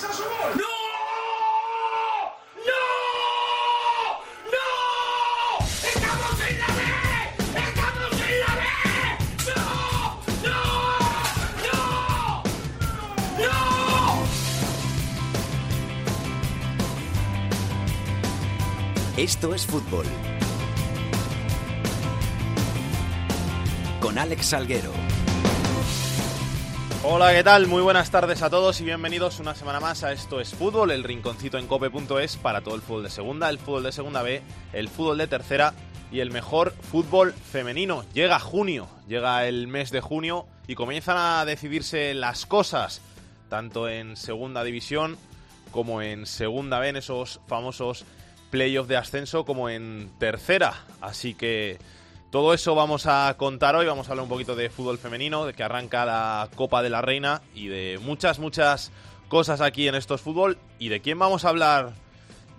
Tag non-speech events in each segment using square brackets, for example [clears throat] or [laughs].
quizás su gol. ¡No! ¡No! ¡No! ¡Estamos en la B! ¡Estamos en la B! ¡No! ¡No! ¡No! ¡No! Esto es fútbol. Con Alex Salguero. Hola, ¿qué tal? Muy buenas tardes a todos y bienvenidos una semana más a Esto es Fútbol, el rinconcito en cope.es para todo el fútbol de segunda, el fútbol de segunda B, el fútbol de tercera y el mejor fútbol femenino. Llega junio, llega el mes de junio y comienzan a decidirse las cosas, tanto en segunda división como en segunda B, en esos famosos playoffs de ascenso, como en tercera. Así que todo eso vamos a contar hoy, vamos a hablar un poquito de fútbol femenino, de que arranca la Copa de la Reina y de muchas, muchas cosas aquí en estos fútbol. ¿Y de quién vamos a hablar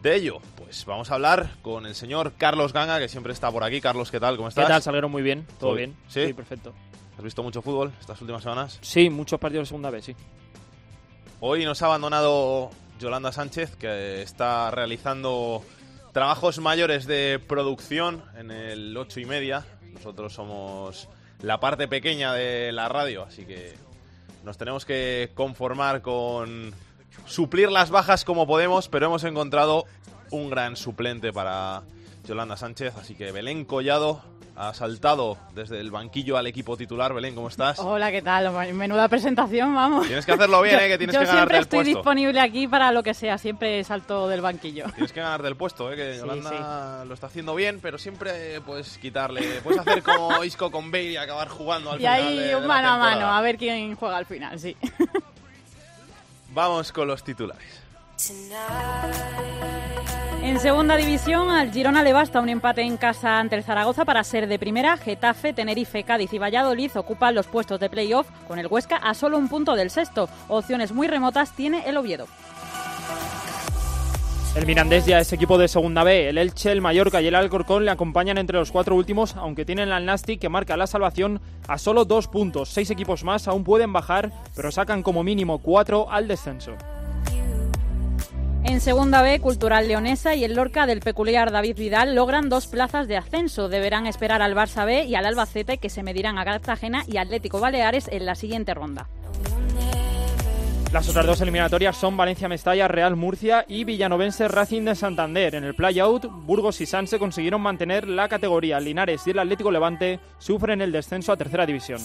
de ello? Pues vamos a hablar con el señor Carlos Ganga, que siempre está por aquí. Carlos, ¿qué tal? ¿Cómo estás? ¿Qué tal, Salguero? Muy bien, todo ¿Todo bien. sí? perfecto. ¿Has visto mucho fútbol estas últimas semanas? Sí, muchos partidos de segunda vez, sí. Hoy nos ha abandonado Yolanda Sánchez, que está realizando trabajos mayores de producción en el 8 y media. Nosotros somos la parte pequeña de la radio, así que nos tenemos que conformar con suplir las bajas como podemos, pero hemos encontrado un gran suplente para Yolanda Sánchez, así que Belén Collado ha saltado desde el banquillo al equipo titular. Belén, ¿cómo estás? Hola, ¿qué tal? Menuda presentación, vamos. Tienes que hacerlo bien, [laughs] Yo- ¿eh? que tienes yo que ganarte siempre el estoy puesto. disponible aquí para lo que sea, siempre salto del banquillo. Tienes que ganar del puesto, ¿eh? que Sí, Yolanda lo está haciendo bien, pero siempre puedes quitarle. Puedes hacer como [laughs] Isco con Bale y acabar jugando al Y final. ahí de- de un mano a mano, a ver quién juega al final, sí. Vamos con los titulares. En segunda división, al Girona le basta un empate en casa ante el Zaragoza para ser de primera. Getafe, Tenerife, Cádiz y Valladolid ocupan los puestos de playoff con el Huesca a solo un punto del sexto. Opciones muy remotas tiene el Oviedo. El Mirandés ya es equipo de segunda B. El Elche, el Mallorca y el Alcorcón le acompañan entre los cuatro últimos, aunque tienen al Nasti que marca la salvación a solo dos puntos. Seis equipos más aún pueden bajar, pero sacan como mínimo cuatro al descenso. En segunda B, Cultural Leonesa y el Lorca del peculiar David Vidal logran dos plazas de ascenso. Deberán esperar al Barça B y al Albacete que se medirán a Cartagena y Atlético Baleares en la siguiente ronda. Las otras dos eliminatorias son Valencia Mestalla, Real Murcia y Villanovense Racing de Santander. En el playout, Burgos y Sanse consiguieron mantener la categoría. Linares y el Atlético Levante sufren el descenso a tercera división.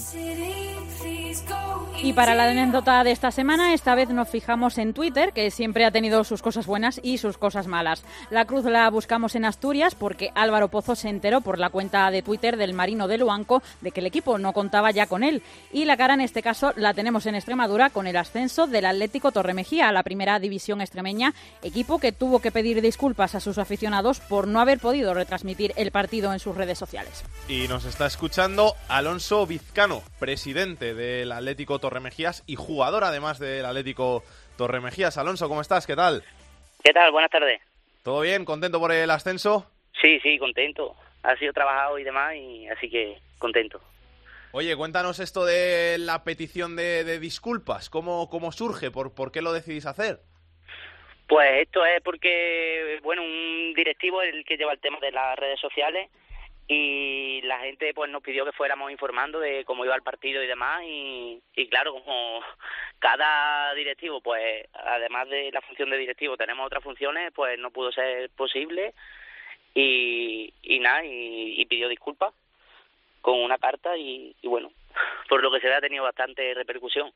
Y para la anécdota de esta semana, esta vez nos fijamos en Twitter, que siempre ha tenido sus cosas buenas y sus cosas malas. La cruz la buscamos en Asturias porque Álvaro Pozo se enteró por la cuenta de Twitter del Marino de Luanco de que el equipo no contaba ya con él. Y la cara en este caso la tenemos en Extremadura con el ascenso del Atlético Torremejía a la primera división extremeña, equipo que tuvo que pedir disculpas a sus aficionados por no haber podido retransmitir el partido en sus redes sociales. Y nos está escuchando Alonso Vizcano, presidente del Atlético Torremejías y jugador además del Atlético Torremejías. Alonso, ¿cómo estás? ¿Qué tal? ¿Qué tal? Buenas tardes. ¿Todo bien? ¿Contento por el ascenso? Sí, sí, contento. Ha sido trabajado y demás, y así que contento. Oye, cuéntanos esto de la petición de, de disculpas. ¿Cómo, ¿Cómo surge? ¿Por, ¿Por qué lo decidís hacer? Pues esto es porque, bueno, un directivo es el que lleva el tema de las redes sociales y la gente pues nos pidió que fuéramos informando de cómo iba el partido y demás y, y claro, como cada directivo, pues además de la función de directivo tenemos otras funciones, pues no pudo ser posible y, y nada, y, y pidió disculpas con una carta y, y bueno, [laughs] por lo que se ve ha tenido bastante repercusión.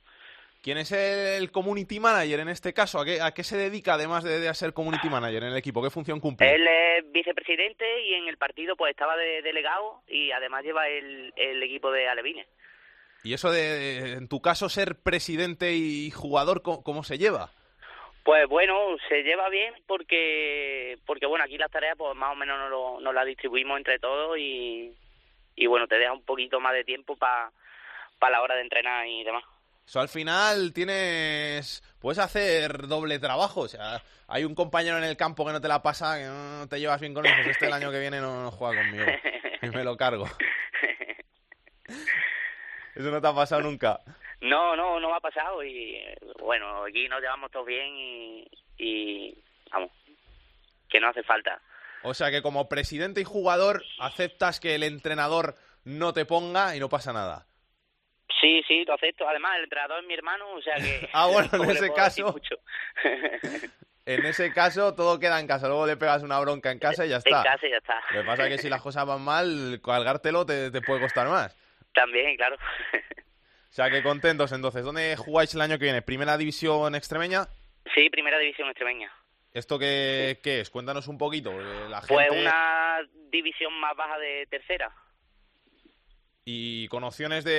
¿Quién es el community manager en este caso? ¿A qué, a qué se dedica además de, de ser community manager en el equipo? ¿Qué función cumple? Él es vicepresidente y en el partido pues estaba de delegado y además lleva el, el equipo de Alevines. Y eso de, en tu caso, ser presidente y jugador, ¿cómo, cómo se lleva? Pues bueno, se lleva bien porque, porque bueno, aquí las tareas pues más o menos nos, lo- nos las distribuimos entre todos y, y bueno, te deja un poquito más de tiempo para la hora de entrenar y demás. Eso al final tienes. Puedes hacer doble trabajo. O sea, hay un compañero en el campo que no te la pasa, que no te llevas bien con él. Pues este el año que viene no, no juega conmigo. Y me lo cargo. [laughs] Eso no te ha pasado nunca. No, no, no me ha pasado y bueno, aquí nos llevamos todos bien y, y vamos, que no hace falta. O sea que como presidente y jugador aceptas que el entrenador no te ponga y no pasa nada. Sí, sí, lo acepto. Además, el entrenador es mi hermano, o sea que... [laughs] Ah, bueno, [laughs] en ese caso-. [laughs] En ese caso todo queda en casa, luego le pegas una bronca en casa y ya está. En casa y ya está. Lo que pasa es que si las cosas van mal, cargártelo te, te puede costar más. También, claro. O sea que contentos entonces. ¿Dónde jugáis el año que viene? ¿Primera división extremeña? sí, primera división extremeña. ¿Esto qué, qué es? Cuéntanos un poquito. La gente... Pues una división más baja de tercera. ¿Y con opciones de,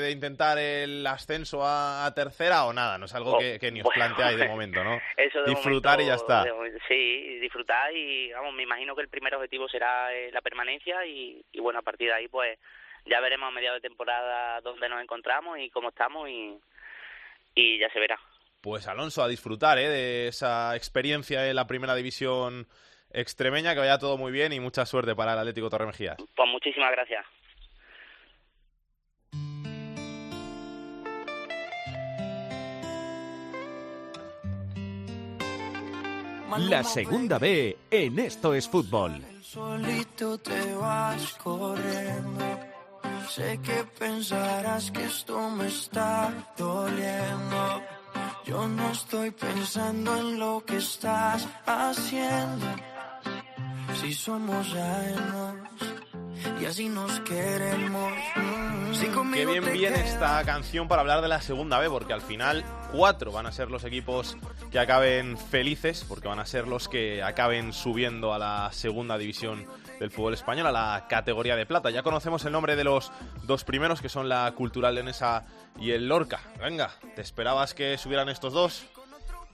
de intentar el ascenso a, a tercera o nada? No es algo Oh, que, que ni os bueno. planteáis de [laughs] momento, ¿no? Eso de Disfrutar y ya está. de sí, disfrutar y vamos, me imagino que el primer objetivo será eh, la permanencia y, y bueno, a partir de ahí pues ya veremos a mediados de temporada dónde nos encontramos y cómo estamos y, y ya se verá. Pues Alonso, a disfrutar ¿eh? de esa experiencia en la primera división extremeña, que vaya todo muy bien y mucha suerte para el Atlético Torremejías. Pues muchísimas gracias. La segunda B en Esto es Fútbol. Solito te vas corriendo. Sé que pensarás que esto me está doliendo. Yo no estoy pensando en lo que estás haciendo. Si somos ajenos y así nos queremos. Si Qué bien viene esta canción para hablar de la segunda B, porque al final cuatro van a ser los equipos que acaben felices, porque van a ser los que acaben subiendo a la segunda división del fútbol español, a la categoría de plata. Ya conocemos el nombre de los dos primeros, que son la Cultural Leonesa y el Lorca. Venga, ¿te esperabas que subieran estos dos?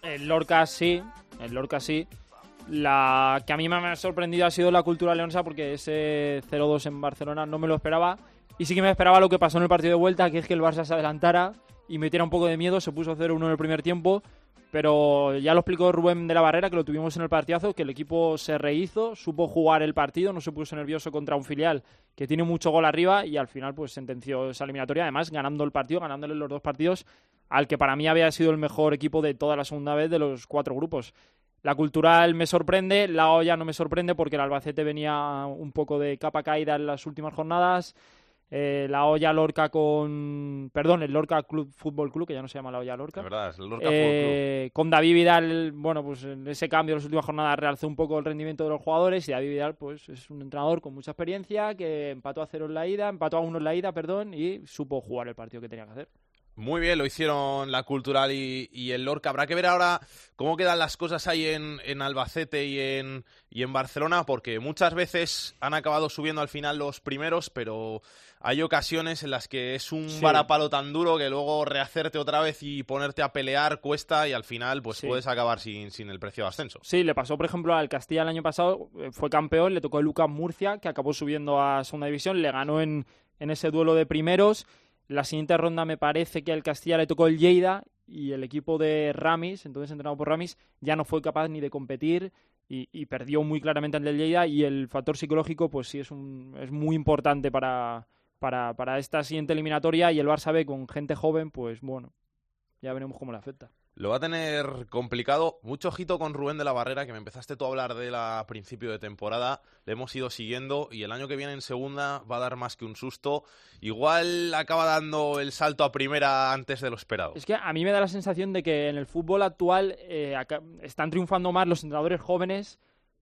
El Lorca sí, el Lorca sí. La que a mí me ha sorprendido ha sido la cultura leonesa porque ese 0-2 en Barcelona no me lo esperaba. Y sí que me esperaba lo que pasó en el partido de vuelta, que es que el Barça se adelantara y metiera un poco de miedo. Se puso 0-1 en el primer tiempo. Pero ya lo explicó Rubén de la Barrera, que lo tuvimos en el partidazo, que el equipo se rehizo, supo jugar el partido, no se puso nervioso contra un filial que tiene mucho gol arriba y al final pues sentenció esa eliminatoria, además ganando el partido, ganándole los dos partidos al que para mí había sido el mejor equipo de toda la segunda vez de los cuatro grupos. La cultural me sorprende, la olla no me sorprende porque el Albacete venía un poco de capa caída en las últimas jornadas. Eh, la olla Lorca con. Perdón, el Lorca Club Fútbol Club, que ya no se llama la olla Lorca. De verdad, es el Lorca Fútbol Club. Eh, con David Vidal, bueno, pues en ese cambio en las últimas jornadas realzó un poco el rendimiento de los jugadores y David Vidal, pues es un entrenador con mucha experiencia que empató a cero en la ida, empató a uno en la ida, perdón, y supo jugar el partido que tenía que hacer. Muy bien, lo hicieron la Cultural y, y el Lorca. Habrá que ver ahora cómo quedan las cosas ahí en, en Albacete y en, y en Barcelona, porque muchas veces han acabado subiendo al final los primeros, pero hay ocasiones en las que es un Sí. varapalo tan duro que luego rehacerte otra vez y ponerte a pelear cuesta y al final pues Sí. puedes acabar sin, sin el precio de ascenso. Sí, le pasó, por ejemplo, al Castilla el año pasado, eh, fue campeón, le tocó el Lucas Murcia, que acabó subiendo a segunda división, le ganó en, en ese duelo de primeros. La siguiente ronda me parece que al Castilla le tocó el Lleida y el equipo de Ramis, entonces entrenado por Ramis, ya no fue capaz ni de competir y, perdió muy claramente ante el Lleida y el factor psicológico pues sí es, un, es muy importante para, para, para esta siguiente eliminatoria y el Barça B con gente joven, pues bueno, ya veremos cómo le afecta. Lo va a tener complicado. Mucho ojito con Rubén de la Barrera, que me empezaste tú a hablar de él a principio de temporada. Le hemos ido siguiendo y el año que viene en segunda va a dar más que un susto. Igual acaba dando el salto a primera antes de lo esperado. Es que a mí me da la sensación de que en el fútbol actual eh, están triunfando más los entrenadores jóvenes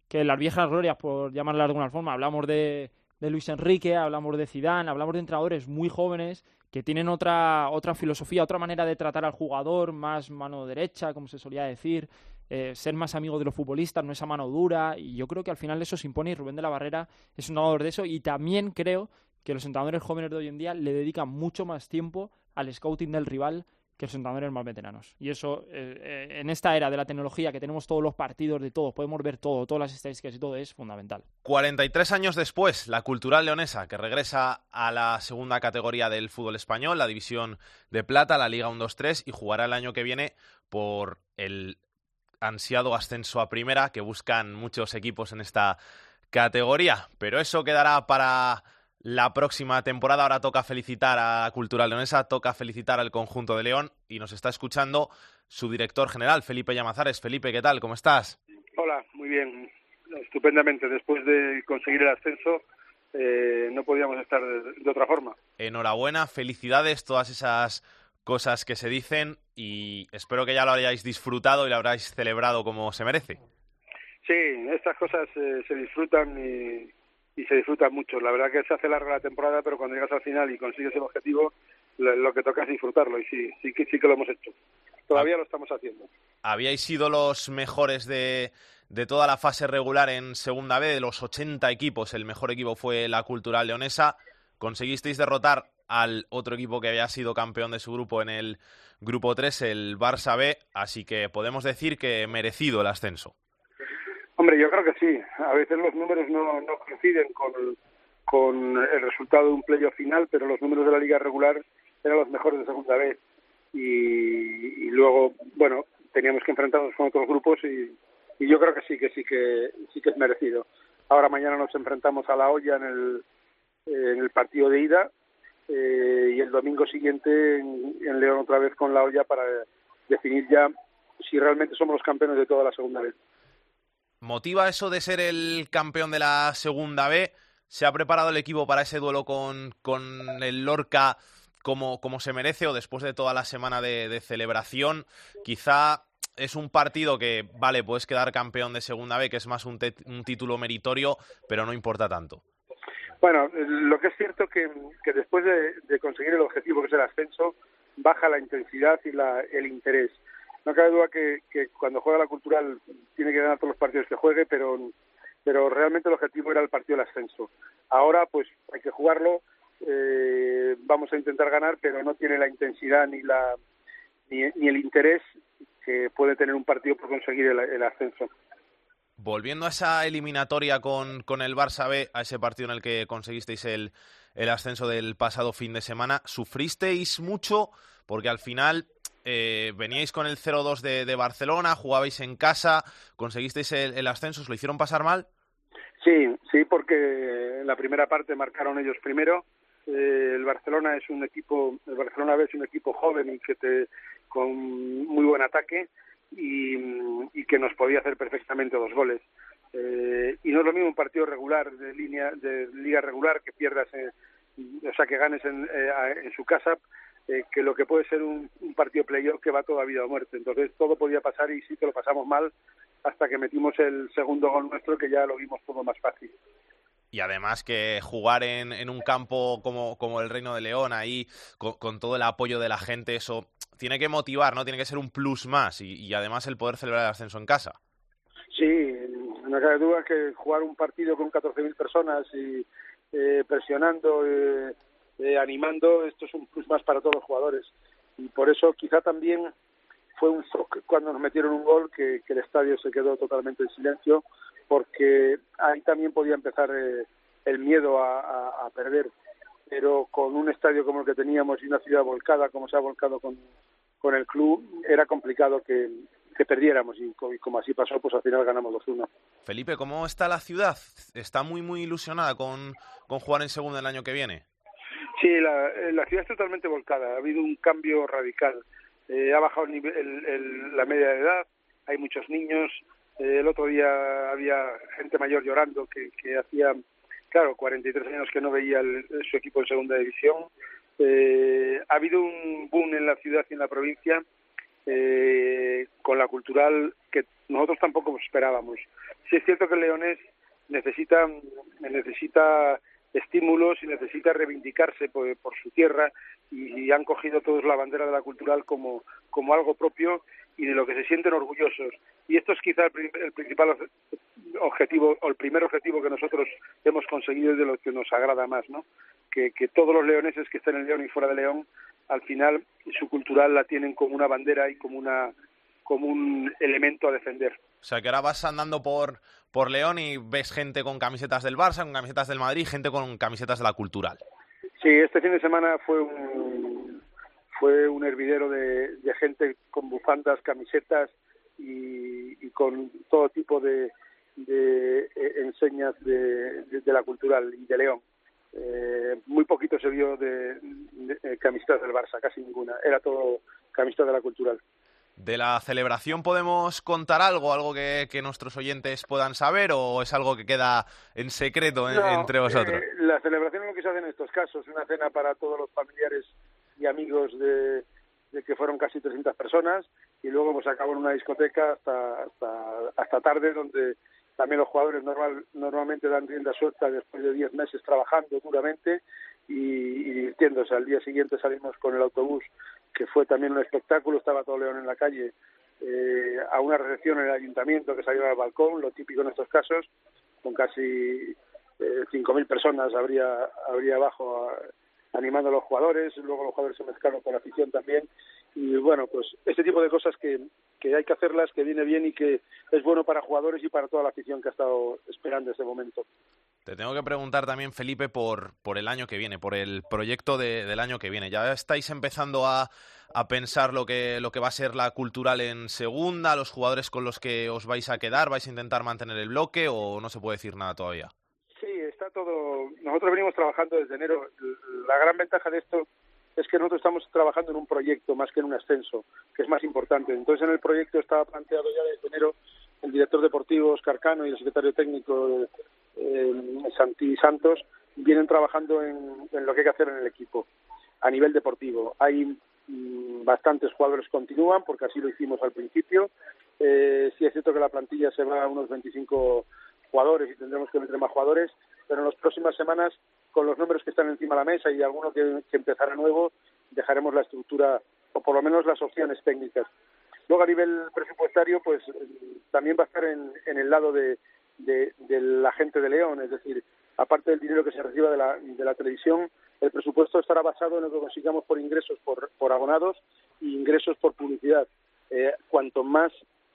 que las viejas glorias, por llamarlas de alguna forma. Hablamos de, de Luis Enrique, hablamos de Zidane, hablamos de entrenadores muy jóvenes que tienen otra, otra filosofía, otra manera de tratar al jugador, más mano derecha, como se solía decir, eh, ser más amigo de los futbolistas, no esa mano dura, y yo creo que al final eso se impone y Rubén de la Barrera es un entrenador de eso, y también creo que los entrenadores jóvenes de hoy en día le dedican mucho más tiempo al scouting del rival que los entrenadores más veteranos. Y eso, eh, eh, en esta era de la tecnología, que tenemos todos los partidos de todos, podemos ver todo, todas las estadísticas y todo, es fundamental. 43 años después, la Cultural Leonesa, que regresa a la segunda categoría del fútbol español, la división de plata, la Liga 1-2-3, y jugará el año que viene por el ansiado ascenso a primera que buscan muchos equipos en esta categoría. Pero eso quedará para la próxima temporada. Ahora toca felicitar a Cultural Leonesa, toca felicitar al conjunto de León y nos está escuchando su director general, Felipe Llamazares. Felipe, ¿qué tal? ¿Cómo estás? Hola, muy bien, estupendamente. Después de conseguir el ascenso, eh, no podíamos estar de, otra forma. Enhorabuena, felicidades, todas esas cosas que se dicen y espero que ya lo hayáis disfrutado y lo habráis celebrado como se merece. Sí, estas cosas eh, se disfrutan y, se disfrutan mucho. La verdad que se hace larga la temporada, pero cuando llegas al final y consigues el objetivo, lo, que toca es disfrutarlo y sí, sí que, sí que lo hemos hecho. Todavía lo estamos haciendo. Habíais sido los mejores de, de toda la fase regular en Segunda B, de los 80 equipos, el mejor equipo fue la Cultural Leonesa. Conseguisteis derrotar al otro equipo que había sido campeón de su grupo en el grupo 3, el Barça B, así que podemos decir que merecido el ascenso. Hombre, yo creo que sí. A veces los números no, coinciden con, el resultado de un playoff final, pero los números de la liga regular eran los mejores de segunda vez. Y, luego, bueno, teníamos que enfrentarnos con otros grupos y, y, yo creo que sí, que sí que sí que es merecido. Ahora mañana nos enfrentamos a la olla en el, en el partido de ida eh, y el domingo siguiente en, en León otra vez con la olla para definir ya si realmente somos los campeones de toda la segunda vez. ¿Motiva eso de ser el campeón de la segunda B? ¿Se ha preparado el equipo para ese duelo con, con el Lorca como, como, se merece o después de toda la semana de, celebración? Quizá es un partido que, vale, puedes quedar campeón de segunda B, que es más un, un título meritorio, pero no importa tanto. Bueno, lo que es cierto que, que después de, de, conseguir el objetivo, que es el ascenso, baja la intensidad y la, el interés. No cabe duda que, cuando juega la cultural tiene que ganar todos los partidos que juegue, pero, pero realmente el objetivo era el partido del ascenso. Ahora, pues hay que jugarlo, eh, vamos a intentar ganar, pero no tiene la intensidad ni, la, ni, ni el interés que puede tener un partido por conseguir el, el ascenso. Volviendo a esa eliminatoria con, con, el Barça B, a ese partido en el que conseguisteis el, el ascenso del pasado fin de semana, ¿sufristeis mucho? Porque al final eh, veníais con el 0-2 de, Barcelona, jugabais en casa, conseguisteis el, ascenso, ¿os lo hicieron pasar mal? Sí, sí, porque en la primera parte marcaron ellos primero. Eh, el Barcelona es un equipo, el Barcelona es un equipo joven y que te con muy buen ataque y, que nos podía hacer perfectamente dos goles. Eh, y no es lo mismo un partido regular de línea de liga regular que pierdas, o sea, que ganes en, en su casa eh, que lo que puede ser un, un partido playoff que va toda vida o muerte. Entonces todo podía pasar y sí que lo pasamos mal hasta que metimos el segundo gol nuestro que ya lo vimos todo más fácil. Y además que jugar en, en un campo como, como el Reino de León, ahí con, todo el apoyo de la gente, eso tiene que motivar, ¿no? Tiene que ser un plus más y, y además el poder celebrar el ascenso en casa. Sí, no cabe duda que jugar un partido con 14.000 personas y eh, presionando, eh, eh, animando, esto es un plus más para todos los jugadores. Y por eso quizá también fue un shock cuando nos metieron un gol que, el estadio se quedó totalmente en silencio, porque ahí también podía empezar eh, el miedo a, perder. Pero con un estadio como el que teníamos y una ciudad volcada como se ha volcado con, con el club, era complicado que, que perdiéramos y, como así pasó, pues al final ganamos 2-1. Felipe, ¿cómo está la ciudad? ¿Está muy, muy ilusionada con, con jugar en segunda el año que viene? Sí, la, eh, la ciudad es totalmente volcada, ha habido un cambio radical. Eh, ha bajado el nivel, el, la media de edad, hay muchos niños. Eh, el otro día había gente mayor llorando que, que hacía, claro, 43 años que no veía su equipo en segunda división. Eh, ha habido un boom en la ciudad y en la provincia eh, con la cultural que nosotros tampoco esperábamos. Sí es cierto que el Leones necesita, necesita estímulos y necesita reivindicarse por, su tierra y, han cogido todos la bandera de la cultural como, como algo propio y de lo que se sienten orgullosos. Y esto es quizá el, principal objetivo o el primer objetivo que nosotros hemos conseguido y de lo que nos agrada más, ¿no? Que, que todos los leoneses que estén en León y fuera de León, al final su cultural la tienen como una bandera y como una como un elemento a defender. O sea, que ahora vas andando por, por León y ves gente con camisetas del Barça, con camisetas del Madrid, gente con camisetas de la Cultural. Sí, este fin de semana fue un, fue un hervidero de, gente con bufandas, camisetas y, con todo tipo de, de eh, enseñas de, de, la Cultural y de León. eh, muy poquito se vio de, de, de camisetas del Barça, casi ninguna. Era todo camiseta de la cultural. ¿De la celebración podemos contar algo, algo que, que, nuestros oyentes puedan saber o es algo que queda en secreto en, no, entre vosotros? Eh, la celebración es lo que se hace en estos casos, una cena para todos los familiares y amigos de, de que fueron casi 300 personas y luego pues acabó en una discoteca hasta, hasta, hasta tarde donde también los jugadores normal, normalmente dan rienda suelta después de 10 meses trabajando duramente y, y divirtiéndose. Al día siguiente salimos con el autobús que fue también un espectáculo, estaba todo León en la calle, eh, a una recepción en el ayuntamiento que salió al balcón, lo típico en estos casos, con casi eh, 5.000 personas habría, habría abajo animando a los jugadores, luego los jugadores se mezclaron con la afición también, y bueno, pues este tipo de cosas que, que hay que hacerlas, que viene bien y que es bueno para jugadores y para toda la afición que ha estado esperando ese momento. Te tengo que preguntar también, Felipe, por, por el año que viene, por el proyecto de, del año que viene. ¿Ya estáis empezando a, a pensar lo que, lo que va a ser la cultural en segunda, los jugadores con los que os vais a quedar? ¿Vais a intentar mantener el bloque o no se puede decir nada todavía? Sí, está todo. Nosotros venimos trabajando desde enero. La gran ventaja de esto es que nosotros estamos trabajando en un proyecto más que en un ascenso, que es más importante. Entonces, en el proyecto estaba planteado ya desde enero el director deportivo Oscar Cano y el secretario técnico eh, Santi Santos vienen trabajando en, lo que hay que hacer en el equipo a nivel deportivo. Hay mmm, bastantes jugadores continúan porque así lo hicimos al principio. Eh, sí es cierto que la plantilla se va a unos 25 jugadores y tendremos que meter más jugadores, pero en las próximas semanas, con los nombres que están encima de la mesa y alguno que, que nuevo, dejaremos la estructura o por lo menos las opciones técnicas. Luego a nivel presupuestario, pues también va a estar en, el lado de, de, la gente de León, es decir, aparte del dinero que se reciba de la, de la televisión, el presupuesto estará basado en lo que consigamos por ingresos por, por abonados y ingresos por publicidad. Eh, cuanto más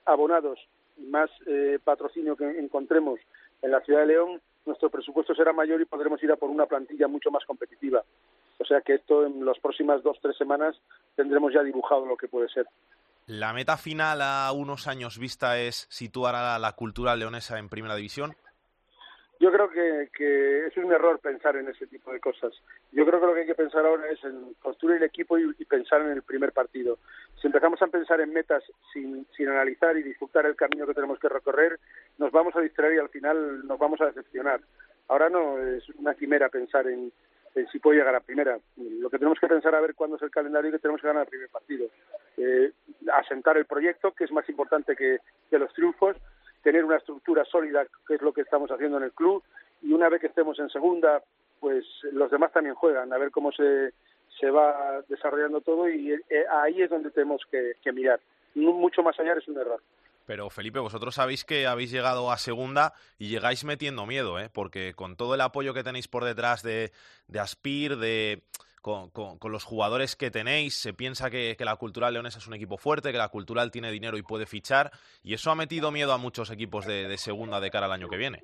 abonados y más eh, patrocinio que encontremos en la ciudad de León, nuestro presupuesto será mayor y podremos ir a por una plantilla mucho más competitiva. O sea que esto en las próximas dos tres semanas tendremos ya dibujado lo que puede ser. ¿La meta final a unos años vista es situar a la cultura leonesa en primera división? Yo creo que, que, es un error pensar en ese tipo de cosas. Yo creo que lo que hay que pensar ahora es en construir el equipo y, y pensar en el primer partido. Si empezamos a pensar en metas sin, sin analizar y disfrutar el camino que tenemos que recorrer, nos vamos a distraer y al final nos vamos a decepcionar. Ahora no es una quimera pensar en, si puedo llegar a primera. Lo que tenemos que pensar a ver cuándo es el calendario y que tenemos que ganar el primer partido. Eh, asentar el proyecto, que es más importante que, que los triunfos, tener una estructura sólida, que es lo que estamos haciendo en el club, y una vez que estemos en segunda, pues los demás también juegan, a ver cómo se, se va desarrollando todo y eh, ahí es donde tenemos que, mirar. Mucho más allá es un error. Pero Felipe, vosotros sabéis que habéis llegado a segunda y llegáis metiendo miedo, ¿eh? porque con todo el apoyo que tenéis por detrás de, de Aspir, de, con, con, con, los jugadores que tenéis, se piensa que, la Cultural Leonesa es un equipo fuerte, que la Cultural tiene dinero y puede fichar, y eso ha metido miedo a muchos equipos de, de segunda de cara al año que viene.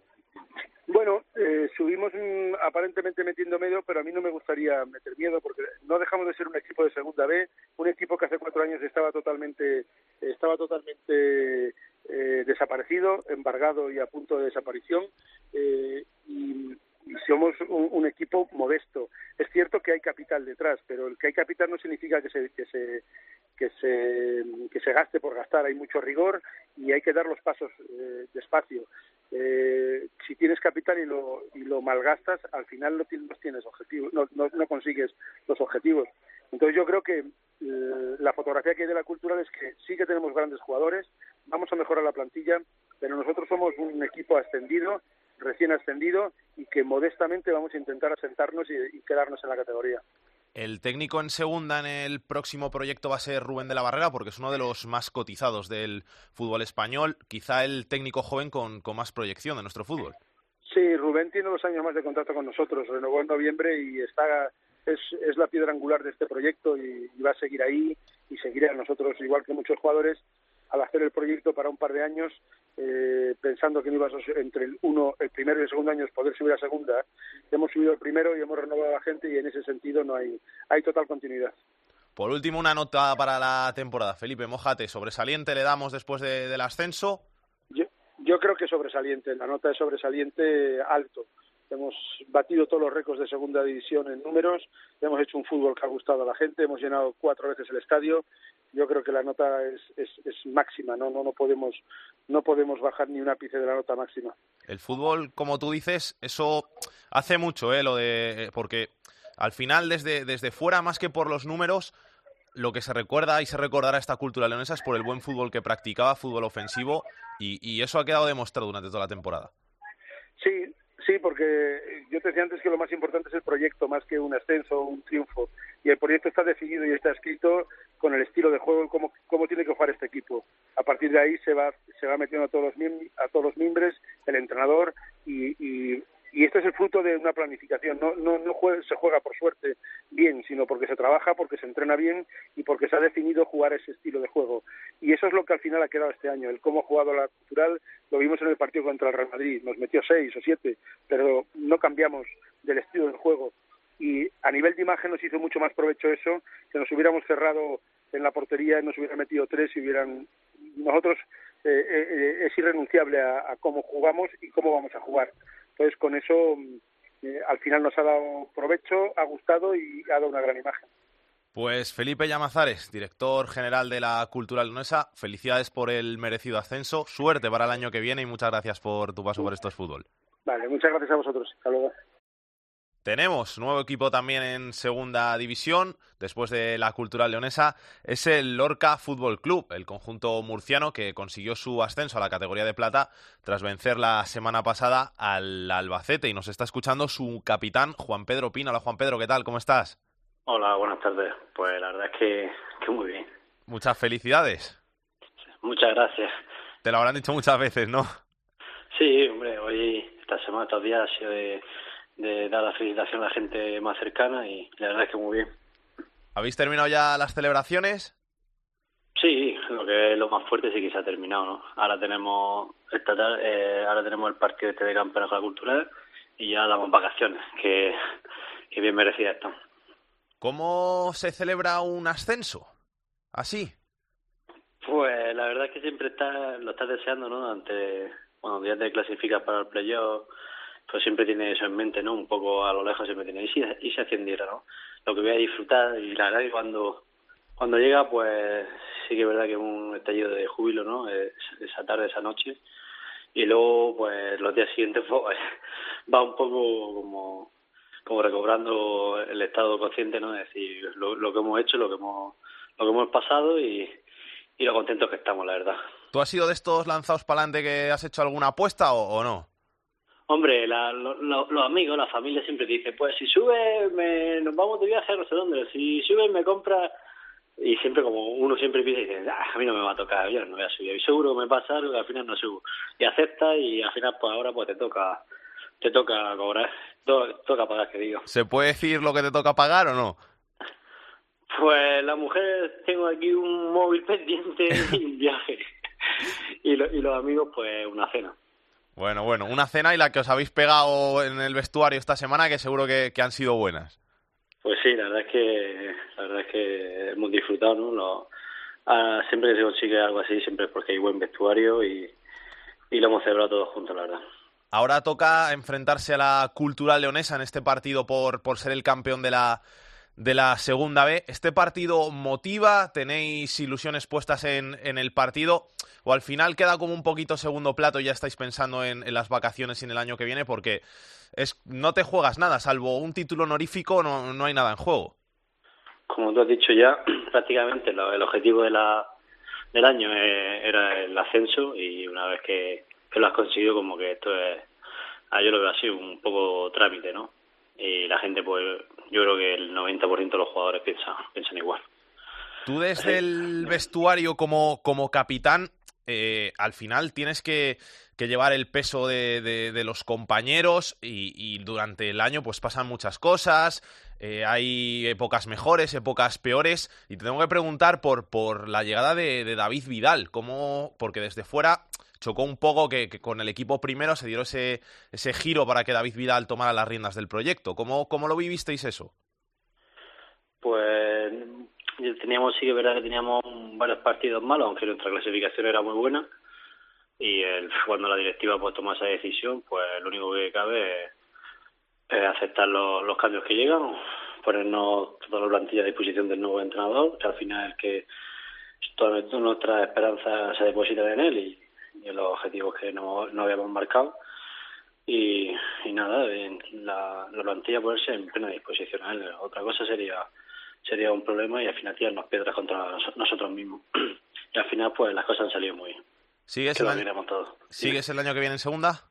Subimos mm, aparentemente metiendo miedo, pero a mí no me gustaría meter miedo porque no dejamos de ser un equipo de segunda B, un equipo que hace cuatro años estaba totalmente, estaba totalmente eh, desaparecido, embargado y a punto de desaparición. Eh, y, y somos un, un, equipo modesto. Es cierto que hay capital detrás, pero el que hay capital no significa que se, que se, que se, que se gaste por gastar. Hay mucho rigor y hay que dar los pasos eh, despacio. Eh, si tienes capital y lo, y lo malgastas, al final no tienes, objetivos, no, no, no consigues los objetivos. Entonces yo creo que eh, la fotografía que hay de la cultural es que sí que tenemos grandes jugadores, vamos a mejorar la plantilla, pero nosotros somos un equipo ascendido recién ascendido y que modestamente vamos a intentar asentarnos y, y, quedarnos en la categoría. El técnico en segunda en el próximo proyecto va a ser Rubén de la Barrera porque es uno de los más cotizados del fútbol español, quizá el técnico joven con, con más proyección de nuestro fútbol. Sí, Rubén tiene dos años más de contrato con nosotros, renovó en noviembre y está es, es la piedra angular de este proyecto y, y va a seguir ahí y seguirá a nosotros, igual que muchos jugadores, al hacer el proyecto para un par de años, eh, pensando que no ibas a, entre el uno, el primero y el segundo año poder subir a segunda, hemos subido el primero y hemos renovado a la gente y en ese sentido no hay, hay total continuidad. Por último, una nota para la temporada. Felipe, mojate, sobresaliente le damos después de, del ascenso. Yo, yo creo que sobresaliente, la nota es sobresaliente alto. Hemos batido todos los récords de segunda división en números, hemos hecho un fútbol que ha gustado a la gente, hemos llenado cuatro veces el estadio. Yo creo que la nota es, es, es máxima, ¿no? No, no, podemos, no podemos bajar ni un ápice de la nota máxima. El fútbol, como tú dices, eso hace mucho, ¿eh? Lo de, porque al final, desde, desde fuera, más que por los números, lo que se recuerda y se recordará esta cultura leonesa es por el buen fútbol que practicaba, fútbol ofensivo, y, y eso ha quedado demostrado durante toda la temporada. Sí, Sí, porque yo te decía antes que lo más importante es el proyecto, más que un ascenso o un triunfo. Y el proyecto está definido y está escrito con el estilo de juego, cómo, cómo tiene que jugar este equipo. A partir de ahí se va, se va metiendo a todos los, a todos los miembros, el entrenador, y, y, y este es el fruto de una planificación. No, no, no se juega por suerte bien, sino porque se trabaja, porque se entrena bien y porque se ha definido jugar ese estilo de juego. Y eso es lo que al final ha quedado este año. El cómo ha jugado la cultural lo vimos en el partido contra el Real Madrid. Nos metió seis o siete, pero no cambiamos del estilo del juego. Y a nivel de imagen nos hizo mucho más provecho eso, que nos hubiéramos cerrado en la portería, nos hubiera metido tres y hubieran... Nosotros eh, eh, eh es irrenunciable a, a cómo jugamos y cómo vamos a jugar entonces, con eso, mm, eh, al final nos ha dado provecho, ha gustado y ha dado una gran imagen. Pues Felipe Llamazares, director general de la Cultura Leonesa, felicidades por el merecido ascenso, suerte para el año que viene y muchas gracias por tu paso por estos fútbol. Vale, muchas gracias a vosotros. Hasta luego. Tenemos nuevo equipo también en segunda división, después de la cultura leonesa, es el Lorca Fútbol Club, el conjunto murciano que consiguió su ascenso a la categoría de plata tras vencer la semana pasada al Albacete y nos está escuchando su capitán Juan Pedro Pino. Hola Juan Pedro, ¿qué tal? ¿Cómo estás? Hola, buenas tardes. Pues la verdad es que, que muy bien. Muchas felicidades. Muchas gracias. Te lo habrán dicho muchas veces, ¿no? Sí, hombre, hoy, esta semana, estos días ha sido de de dar la felicitación a la gente más cercana y la verdad es que muy bien. ¿Habéis terminado ya las celebraciones? Sí, lo que es lo más fuerte sí que se ha terminado, ¿no? Ahora tenemos esta tarde, eh, ahora tenemos el partido este de campeonato cultural y ya damos vacaciones, que, que bien merecidas están. ¿Cómo se celebra un ascenso? ¿Así? Pues la verdad es que siempre está, lo estás deseando, ¿no? Ante, bueno, ya te clasificas para el playoff pues siempre tiene eso en mente, ¿no? Un poco a lo lejos siempre tiene, y si, y si ascendiera, ¿no? Lo que voy a disfrutar y la verdad que cuando, cuando llega, pues sí que es verdad que es un estallido de júbilo, ¿no? esa tarde, esa noche. Y luego, pues los días siguientes, [laughs] pues, va un poco como, como recobrando el estado consciente, ¿no? Es decir, lo, lo que hemos hecho, lo que hemos, lo que hemos pasado y, y lo contentos que estamos, la verdad. ¿Tú has sido de estos lanzados para adelante que has hecho alguna apuesta o, o no? Hombre, la, lo, lo, los amigos, la familia siempre te dice, pues si sube, me, nos vamos de viaje a no sé dónde, si sube me compra, y siempre como uno siempre piensa y dice, ah, a mí no me va a tocar, yo no voy a subir, y seguro me pasa algo y al final no subo, y acepta y al final pues ahora pues te toca, te toca cobrar, to, toca pagar, que digo. ¿Se puede decir lo que te toca pagar o no? Pues la mujer, tengo aquí un móvil [laughs] pendiente y un viaje, y, lo, y los amigos pues una cena. Bueno, bueno, una cena y la que os habéis pegado en el vestuario esta semana, que seguro que, que han sido buenas. Pues sí, la verdad es que la verdad es que hemos disfrutado, ¿no? Lo, ah, siempre que se consigue algo así, siempre es porque hay buen vestuario y, y lo hemos celebrado todos juntos, la verdad. Ahora toca enfrentarse a la cultural leonesa en este partido por, por ser el campeón de la, de la segunda B. ¿Este partido motiva? ¿Tenéis ilusiones puestas en, en el partido? ¿O al final queda como un poquito segundo plato y ya estáis pensando en, en, las vacaciones y en el año que viene? Porque es, no te juegas nada, salvo un título honorífico, no, no hay nada en juego. Como tú has dicho ya, [clears throat] prácticamente lo, el objetivo de la, del año era el ascenso y una vez que, que lo has conseguido, como que esto es, ah, yo lo veo así, un poco trámite, ¿no? Y la gente, pues, yo creo que el 90% de los jugadores piensan, piensan igual. Tú desde el vestuario como, como capitán, eh, al final tienes que, llevar el peso de, los compañeros y, durante el año pues pasan muchas cosas, eh, hay épocas mejores, épocas peores y te tengo que preguntar por, la llegada de, David Vidal, cómo, porque desde fuera chocó un poco que, con el equipo primero se dio ese, giro para que David Vidal tomara las riendas del proyecto. ¿Cómo, cómo lo vivisteis eso? Pues teníamos, sí que verdad que teníamos varios partidos malos, aunque nuestra clasificación era muy buena. Y el, cuando la directiva pues toma esa decisión, pues lo único que cabe es aceptar los, los cambios que llegan, ponernos toda la plantilla a disposición del nuevo entrenador, que al final es que toda nuestra esperanza se deposita en él y, en los objetivos que no, no habíamos marcado. Y, y nada, la, la plantilla ponerse en plena disposición a él. Otra cosa sería sería un problema y al final tirarnos piedras contra nos- nosotros mismos. [clears throat] y al final pues las cosas han salido muy bien. ¿Sigues el, año. ¿Sigues el año que viene en segunda?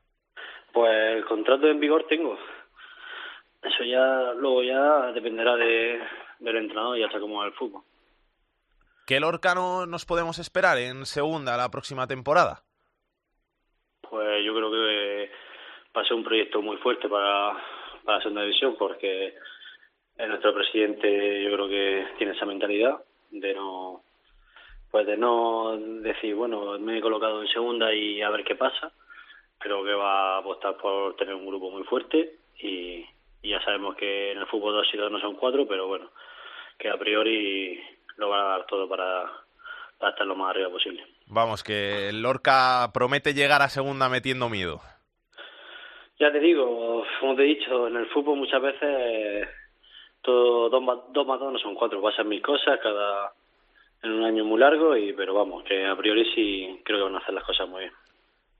Pues el contrato en vigor tengo. Eso ya luego ya dependerá de, del entrenador y hasta cómo va el fútbol. ¿Qué Lorca no nos podemos esperar en segunda la próxima temporada? Pues yo creo que va a ser un proyecto muy fuerte para, para la segunda división porque nuestro presidente yo creo que tiene esa mentalidad de no pues de no decir bueno me he colocado en segunda y a ver qué pasa creo que va a apostar por tener un grupo muy fuerte y, y ya sabemos que en el fútbol dos y dos no son cuatro pero bueno que a priori lo van a dar todo para, para estar lo más arriba posible Vamos, que el Lorca promete llegar a segunda metiendo miedo. Ya te digo, como te he dicho, en el fútbol muchas veces dos más, dos no son cuatro, pasan mil cosas cada en un año muy largo pero vamos, que a priori sí creo que van a hacer las cosas muy bien.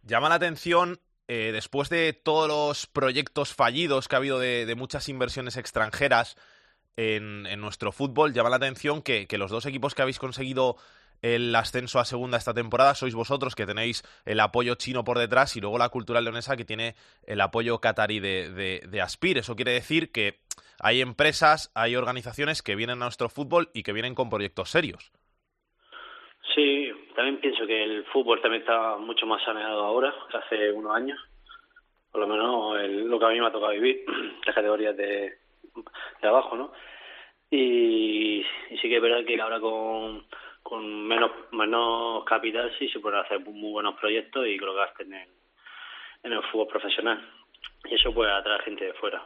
Llama la atención, eh, después de todos los proyectos fallidos que ha habido de, muchas inversiones extranjeras en, nuestro fútbol, llama la atención que los dos equipos que habéis conseguido el ascenso a segunda esta temporada sois vosotros que tenéis el apoyo chino por detrás y luego la cultural leonesa que tiene el apoyo catarí de, de, Aspir. Eso quiere decir que hay empresas, hay organizaciones que vienen a nuestro fútbol y que vienen con proyectos serios. Sí, también pienso que el fútbol también está mucho más saneado ahora que hace unos años. Por lo menos el- lo que a mí me ha tocado vivir, [clears throat] las categorías de, abajo, ¿no? Y sí que es verdad que ahora con, con menos menos capital sí se pueden hacer muy buenos proyectos y creo que en el, en el fútbol profesional. Y eso puede atraer gente de fuera.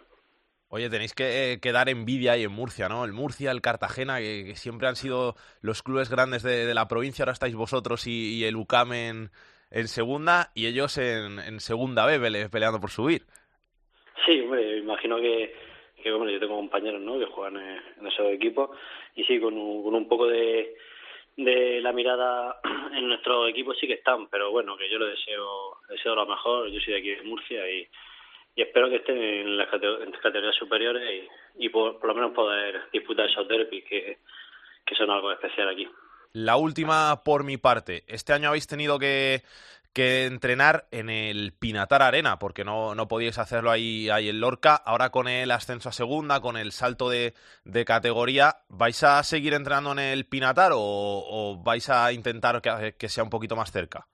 Oye, tenéis que, eh, que dar envidia ahí en Murcia, ¿no? El Murcia, el Cartagena, que, que siempre han sido los clubes grandes de, de la provincia. Ahora estáis vosotros y, y el UCAM en, en segunda y ellos en, en segunda B pele- peleando por subir. Sí, hombre, imagino que, que bueno, yo tengo compañeros ¿no? que juegan en, en esos equipos y sí, con un, con un poco de, de la mirada [clears throat] en nuestro equipo sí que están, pero bueno, que yo le deseo, deseo lo mejor. Yo soy de aquí de Murcia y, y espero que estén en las categorías superiores y, y por, por lo menos poder disputar esos derbis que, que son algo especial aquí. La última por mi parte. Este año habéis tenido que, que entrenar en el Pinatar Arena, porque no, no podíais hacerlo ahí, ahí en Lorca. Ahora con el ascenso a segunda, con el salto de, de categoría, ¿vais a seguir entrenando en el Pinatar o, vais a intentar que, que sea un poquito más cerca?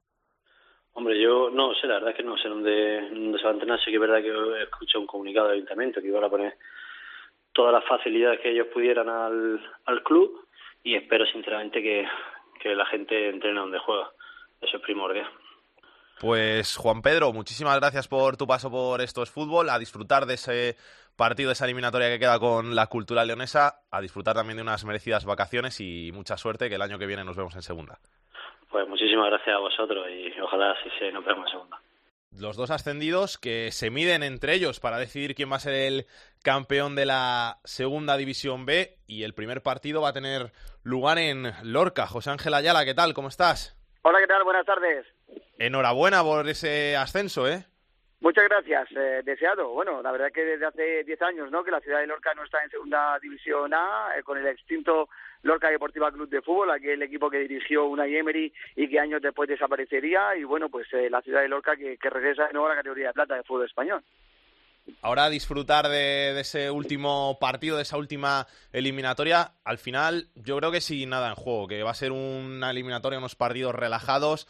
Hombre, yo no sé, la verdad es que no sé dónde, dónde se va a entrenar. Sí que es verdad que escuché un comunicado del ayuntamiento que iban a poner todas las facilidades que ellos pudieran al, al club y espero sinceramente que, que la gente entrene donde juega. Eso es primordial. Pues Juan Pedro, muchísimas gracias por tu paso por Esto es Fútbol, a disfrutar de ese partido, de esa eliminatoria que queda con la cultura leonesa, a disfrutar también de unas merecidas vacaciones y mucha suerte, que el año que viene nos vemos en segunda. Pues muchísimas gracias a vosotros y ojalá así se nos vemos en segunda. Los dos ascendidos que se miden entre ellos para decidir quién va a ser el campeón de la segunda división B y el primer partido va a tener lugar en Lorca. José Ángel Ayala, ¿qué tal? ¿Cómo estás? Hola, ¿qué tal? Buenas tardes. Enhorabuena por ese ascenso, ¿eh? Muchas gracias. Eh, deseado. Bueno, la verdad que desde hace 10 años, ¿no? Que la ciudad de Lorca no está en segunda división A, eh, con el extinto Lorca Deportiva Club de Fútbol, aquel equipo que dirigió Unai Emery y que años después desaparecería. Y bueno, pues eh, la ciudad de Lorca que, que regresa de nuevo a la categoría de plata de fútbol español. Ahora disfrutar de, de ese último partido, de esa última eliminatoria. Al final, yo creo que sin nada en juego, que va a ser una eliminatoria, unos partidos relajados,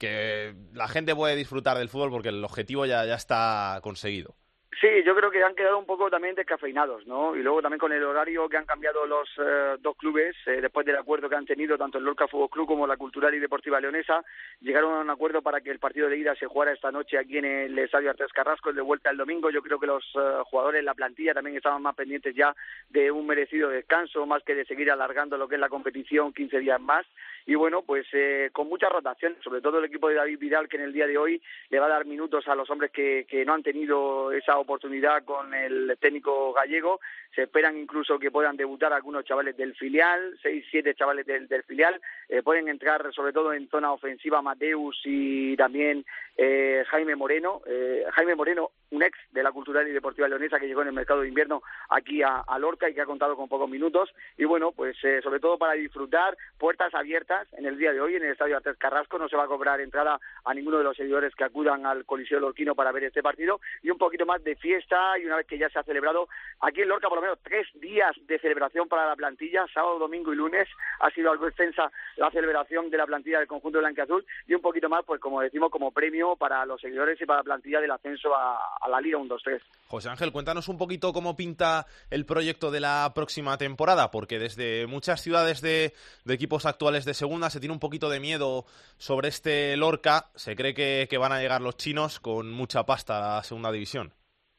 que la gente puede disfrutar del fútbol porque el objetivo ya, está conseguido. Sí, yo creo que han quedado un poco también descafeinados, ¿no? Y luego también con el horario que han cambiado los eh, dos clubes, eh, después del acuerdo que han tenido tanto el Lorca Fútbol Club como la Cultural y Deportiva Leonesa, llegaron a un acuerdo para que el partido de ida se jugara esta noche aquí en el Estadio Artes Carrasco, de vuelta el domingo. Yo creo que los eh, jugadores, la plantilla también estaban más pendientes ya de un merecido descanso, más que de seguir alargando lo que es la competición 15 días más. Y bueno, pues eh, con muchas rotaciones, sobre todo el equipo de David Vidal que en el día de hoy le va a dar minutos a los hombres que, que no han tenido esa oportunidad con el técnico gallego, se esperan incluso que puedan debutar algunos chavales del filial, seis, siete chavales del, del filial, eh, pueden entrar sobre todo en zona ofensiva Mateus y también eh, Jaime Moreno, eh, Jaime Moreno, un ex de la Cultural y Deportiva Leonesa que llegó en el mercado de invierno aquí a, Lorca y que ha contado con pocos minutos, y bueno, pues eh, sobre todo para disfrutar, puertas abiertas en el día de hoy en el Estadio Artes Carrasco, no se va a cobrar entrada a ninguno de los seguidores que acudan al Coliseo Lorquino para ver este partido, y un poquito más de fiesta, y una vez que ya se ha celebrado aquí en Lorca, por lo menos tres días de celebración para la plantilla, sábado, domingo y lunes, ha sido algo extensa la celebración de la plantilla del conjunto blanqueazul, y un poquito más, pues como decimos, como premio para los seguidores y para la plantilla del ascenso a, a la Liga 1-2-3. José Ángel, cuéntanos un poquito cómo pinta el proyecto de la próxima temporada, porque desde muchas ciudades de, de equipos actuales de segunda se tiene un poquito de miedo sobre este Lorca. Se cree que, que van a llegar los chinos con mucha pasta a la segunda división.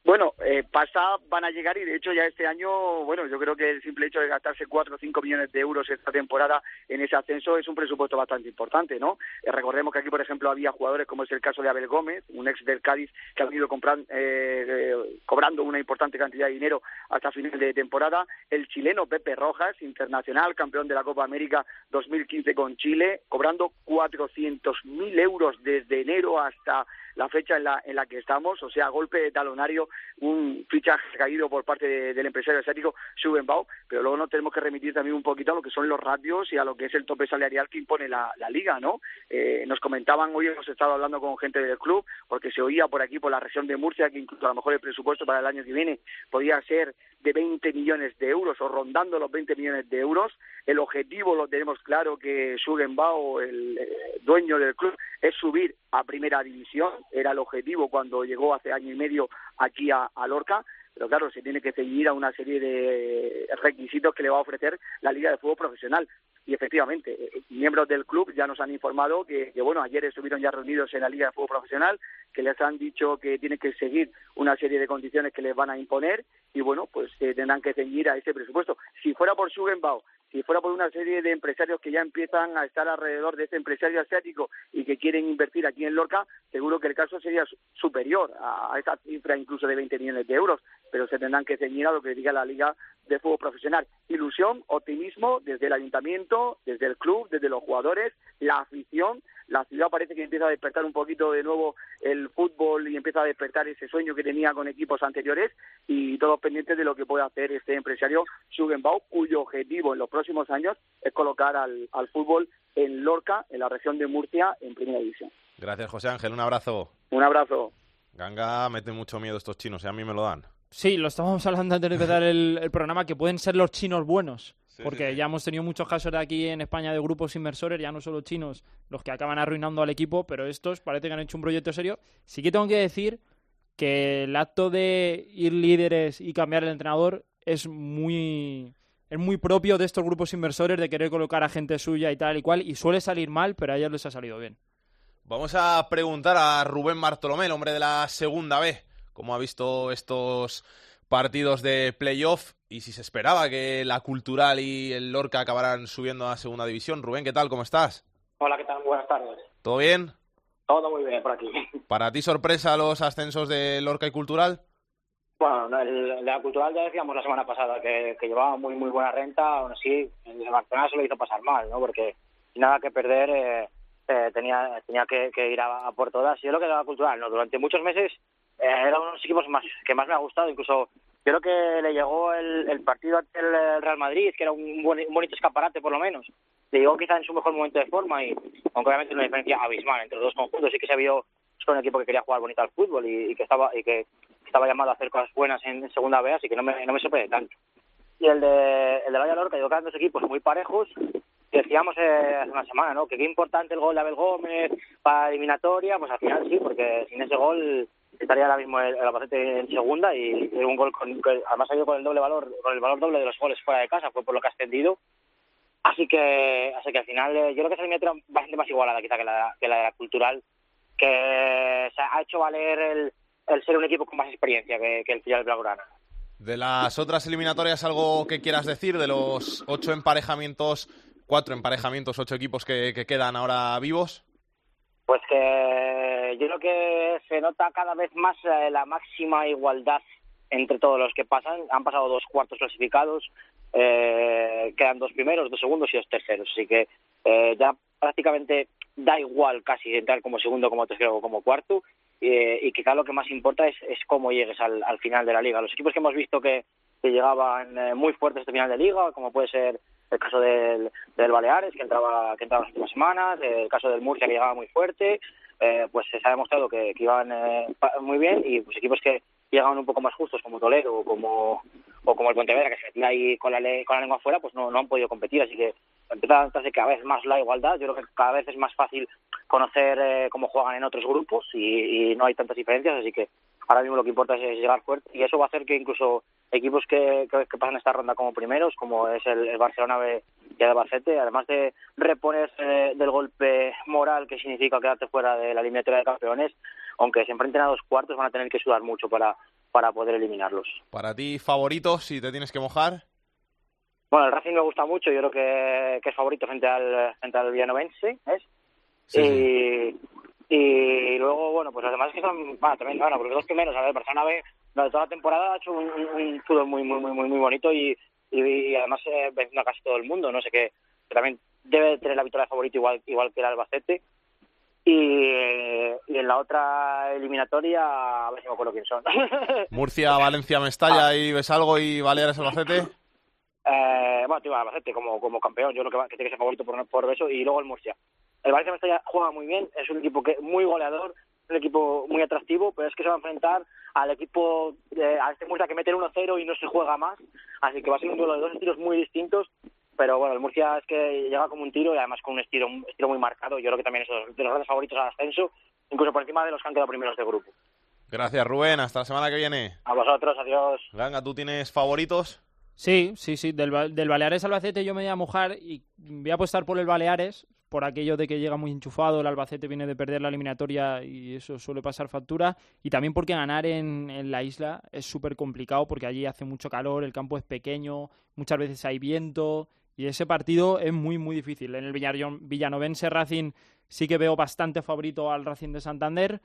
Bueno, eh, pasa, van a llegar y de hecho ya este año, bueno, yo creo que el simple hecho de gastarse cuatro o cinco millones de euros esta temporada en ese ascenso es un presupuesto bastante importante, ¿no? Eh, recordemos que aquí, por ejemplo, había jugadores como es el caso de Abel Gómez, un ex del Cádiz que ha venido compran, eh, eh, cobrando una importante cantidad de dinero hasta final de temporada, el chileno Pepe Rojas, internacional, campeón de la Copa América 2015 con Chile, cobrando 400.000 euros desde enero hasta la fecha en la, en la que estamos, o sea, golpe de talonario, un fichaje caído por parte de, del empresario asiático Schubenbau, pero luego nos tenemos que remitir también un poquito a lo que son los ratios y a lo que es el tope salarial que impone la, liga, ¿no? Eh, nos comentaban, hoy hemos estado hablando con gente del club, porque se oía por aquí, por la región de Murcia, que incluso a lo mejor el presupuesto para el año que viene podía ser de 20 millones de euros o rondando los 20 millones de euros. El objetivo lo tenemos claro que Schugenbau, el eh, dueño del club, es subir a primera división. Era el objetivo cuando llegó hace año y medio aquí a, a Lorca. Pero claro, se tiene que seguir a una serie de requisitos que le va a ofrecer la Liga de Fútbol Profesional. Y efectivamente, eh, miembros del club ya nos han informado que, que, bueno, ayer estuvieron ya reunidos en la Liga de Fútbol Profesional, que les han dicho que tienen que seguir una serie de condiciones que les van a imponer y bueno, pues eh, tendrán que ceñir a ese presupuesto. Si fuera por Schugenbau, si fuera por una serie de empresarios que ya empiezan a estar alrededor de ese empresario asiático y que quieren invertir aquí en Lorca, seguro que el caso sería superior a esa cifra incluso de 20 millones de euros, pero se tendrán que ceñir a lo que diga la Liga de Fútbol Profesional. Ilusión, optimismo desde el ayuntamiento, desde el club, desde los jugadores, la afición. La ciudad parece que empieza a despertar un poquito de nuevo el fútbol y empieza a despertar ese sueño que tenía con equipos anteriores y todos pendientes de lo que puede hacer este empresario Schugenbau, cuyo objetivo en los próximos años es colocar al, al fútbol en Lorca, en la región de Murcia, en primera división. Gracias, José Ángel. Un abrazo. Un abrazo. Ganga mete mucho miedo estos chinos, y a mí me lo dan. Sí, lo estábamos [laughs] hablando antes de empezar el, el programa, que pueden ser los chinos buenos. Sí, porque sí, ya hemos tenido muchos casos de aquí en España de grupos inversores, ya no solo chinos, los que acaban arruinando al equipo, pero estos parece que han hecho un proyecto serio. Sí que tengo que decir que el acto de ir líderes y cambiar el entrenador es muy es muy propio de estos grupos inversores de querer colocar a gente suya y tal y cual y suele salir mal, pero a ellos les ha salido bien. Vamos a preguntar a Rubén Bartolomé, el hombre de la segunda B, cómo ha visto estos partidos de playoff y si se esperaba que la Cultural y el Lorca acabaran subiendo a segunda división. Rubén, ¿qué tal? ¿Cómo estás? Hola, ¿qué tal? Buenas tardes. ¿Todo bien? Todo muy bien por aquí. ¿Para ti sorpresa los ascensos de Lorca y Cultural? Bueno, el, la cultural ya decíamos la semana pasada que, que, llevaba muy muy buena renta, aún así el Barcelona se lo hizo pasar mal, ¿no? Porque nada que perder eh, eh, tenía tenía que, que ir a, a, por todas. Y es lo que la cultural, ¿no? Durante muchos meses eh, era uno de los equipos más que más me ha gustado, incluso creo que le llegó el, el partido ante el Real Madrid, que era un, buen, bonito escaparate por lo menos. Le llegó quizá en su mejor momento de forma y aunque obviamente una diferencia abismal entre los dos conjuntos, sí que se vio con un equipo que quería jugar bonito al fútbol y, que estaba y que estaba llamado a hacer cosas buenas en, segunda B, así que no me, no me sorprende tanto. Y el de, el de Valle Lorca, yo dos equipos muy parejos. Decíamos eh, hace una semana, ¿no? Que qué importante el gol de Abel Gómez para eliminatoria, pues al final sí, porque sin ese gol estaría ahora mismo el, en segunda y, un gol con, que además ha ido con el doble valor, con el valor doble de los goles fuera de casa, fue por lo que ha extendido. Así que, así que al final eh, yo creo que esa eliminatoria bastante más igualada quizá que la, que la de la cultural, que se ha hecho valer el, el ser un equipo con más experiencia que, que el filial blaugrana. De las otras eliminatorias, ¿algo que quieras decir? De los ocho emparejamientos, cuatro emparejamientos, ocho equipos que, que quedan ahora vivos? Pues que yo creo que se nota cada vez más eh, la máxima igualdad entre todos los que pasan. Han pasado dos cuartos clasificados, eh, quedan dos primeros, dos segundos y dos terceros. Así que eh, ya prácticamente da igual casi entrar como segundo, como tercero o como cuarto. eh, y que cada lo que más importa es, es cómo llegues al, al final de la liga. Los equipos que hemos visto que, que llegaban eh, muy fuertes este final de liga, como puede ser el caso del, del Baleares, que entraba, que entraba las últimas semanas, el caso del Murcia, que llegaba muy fuerte, eh, pues se ha demostrado que, iban eh, muy bien y pues equipos que llegaban un poco más justos como Toledo o como o como el Pontevedra que se metía ahí con la, con la lengua afuera pues no, no han podido competir así que empieza a cada vez más la igualdad. Yo creo que cada vez es más fácil conocer eh, cómo juegan en otros grupos y, y no hay tantas diferencias así que ahora mismo lo que importa es llegar fuerte y eso va a hacer que incluso equipos que, que, que pasan esta ronda como primeros como es el, el Barcelona B y el Albacete además de reponerse del golpe moral que significa quedarte fuera de la eliminatoria de campeones aunque se enfrenten a dos cuartos van a tener que sudar mucho para para poder eliminarlos. Para ti, favoritos, si te tienes que mojar. Bueno, el Racing me gusta mucho, yo creo que, que es favorito frente al, frente al Villanovense, ¿es? Sí, y, y luego, bueno, pues los demás que son, bueno, también, bueno, porque los primeros, a ver, Barcelona B, durante toda la temporada ha hecho un, un, fútbol muy, muy, muy, muy, bonito y, y, y además eh, venciendo a casi todo el mundo, no sé qué, que también debe tener la victoria de favorito igual, igual que el Albacete. Y, y en la otra eliminatoria, a ver si me acuerdo quién son. [laughs] Murcia, Valencia, Mestalla y ves algo y Baleares, Albacete. Eh, bueno, tío, Albacete como, como campeón, yo creo que, que tiene que ser favorito por, por eso, y luego el Murcia. El Valencia Mestalla juega muy bien, es un equipo que muy goleador, un equipo muy atractivo, pero es que se va a enfrentar al equipo, eh, a este Murcia que mete el 1-0 y no se juega más, así que va a ser un duelo de dos estilos muy distintos, pero bueno, el Murcia es que llega como un tiro y además con un estilo, un estilo muy marcado, yo creo que también es de los de los grandes favoritos al ascenso, incluso por encima de los que han quedado primeros del grupo. Gracias, Rubén. Hasta la semana que viene. A vosotros, adiós. Ganga, ¿tú tienes favoritos? Sí, sí, sí. Del, del Baleares Albacete yo me voy a mojar y voy a apostar por el Baleares, por aquello de que llega muy enchufado, el Albacete viene de perder la eliminatoria y eso suele pasar factura. Y también porque ganar en, en la isla es súper complicado porque allí hace mucho calor, el campo es pequeño, muchas veces hay viento y ese partido es muy, muy difícil. En el Villanovense Racing sí que veo bastante favorito al Racing de Santander.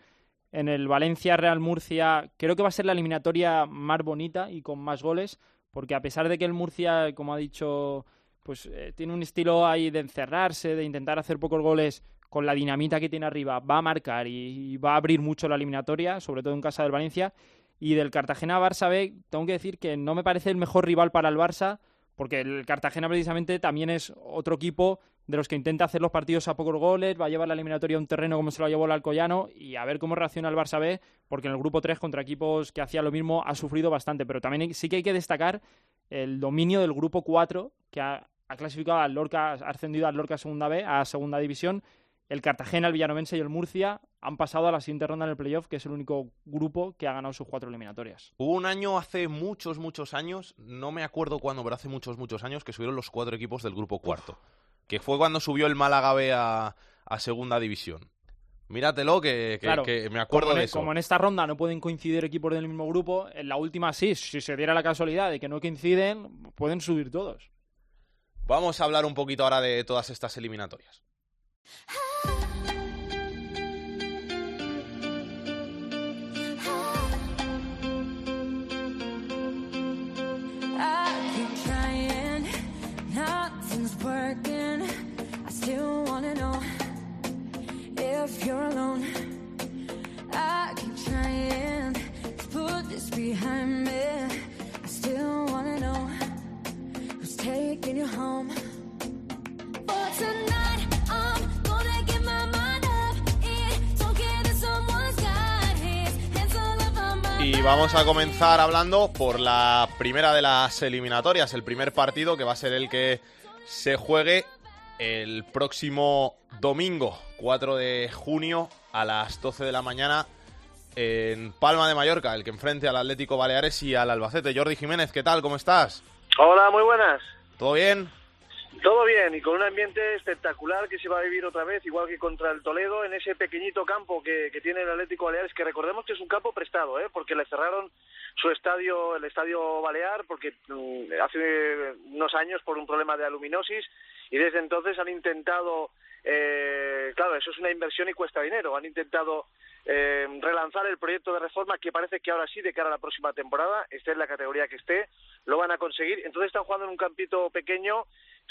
En el Valencia Real Murcia creo que va a ser la eliminatoria más bonita y con más goles, porque a pesar de que el Murcia, como ha dicho, pues eh, tiene un estilo ahí de encerrarse, de intentar hacer pocos goles con la dinamita que tiene arriba, va a marcar y, va a abrir mucho la eliminatoria, sobre todo en casa del Valencia. Y del Cartagena Barça B, tengo que decir que no me parece el mejor rival para el Barça, porque el Cartagena precisamente también es otro equipo de los que intenta hacer los partidos a pocos goles, va a llevar la eliminatoria a un terreno como se lo llevó el Alcoyano y a ver cómo reacciona el Barça B, porque en el grupo 3 contra equipos que hacían lo mismo ha sufrido bastante, pero también sí que hay que destacar el dominio del grupo 4 que ha, ha clasificado al Lorca, ha ascendido al Lorca Segunda B, a Segunda División. El Cartagena, el Villanovense y el Murcia han pasado a la siguiente ronda en el playoff, que es el único grupo que ha ganado sus cuatro eliminatorias. Hubo un año hace muchos, muchos años, no me acuerdo cuándo, pero hace muchos, muchos años, que subieron los cuatro equipos del grupo cuarto. Que fue cuando subió el Málaga B a, a segunda división. Míratelo, que, que- Claro, que me acuerdo de e- eso. Como en esta ronda no pueden coincidir equipos del mismo grupo, en la última sí, si se diera la casualidad de que no coinciden, pueden subir todos. Vamos a hablar un poquito ahora de todas estas eliminatorias. Vamos a comenzar hablando por la primera de las eliminatorias, el primer partido que va a ser el que se juegue el próximo domingo, 4 de junio, a las 12 de la mañana, en Palma de Mallorca, el que enfrente al Atlético Baleares y al Albacete. Jordi Jiménez, ¿qué tal? ¿Cómo estás? Hola, muy buenas. ¿Todo bien? Todo bien y con un ambiente espectacular que se va a vivir otra vez, igual que contra el Toledo, en ese pequeñito campo que, tiene el Atlético Baleares, que recordemos que es un campo prestado, ¿eh? porque le cerraron su estadio, el estadio Balear, porque mm, hace unos años por un problema de aluminosis y desde entonces han intentado, eh, claro, eso es una inversión y cuesta dinero, han intentado eh, relanzar el proyecto de reforma que parece que ahora sí, de cara a la próxima temporada, esté en la categoría que esté, lo van a conseguir. Entonces están jugando en un campito pequeño,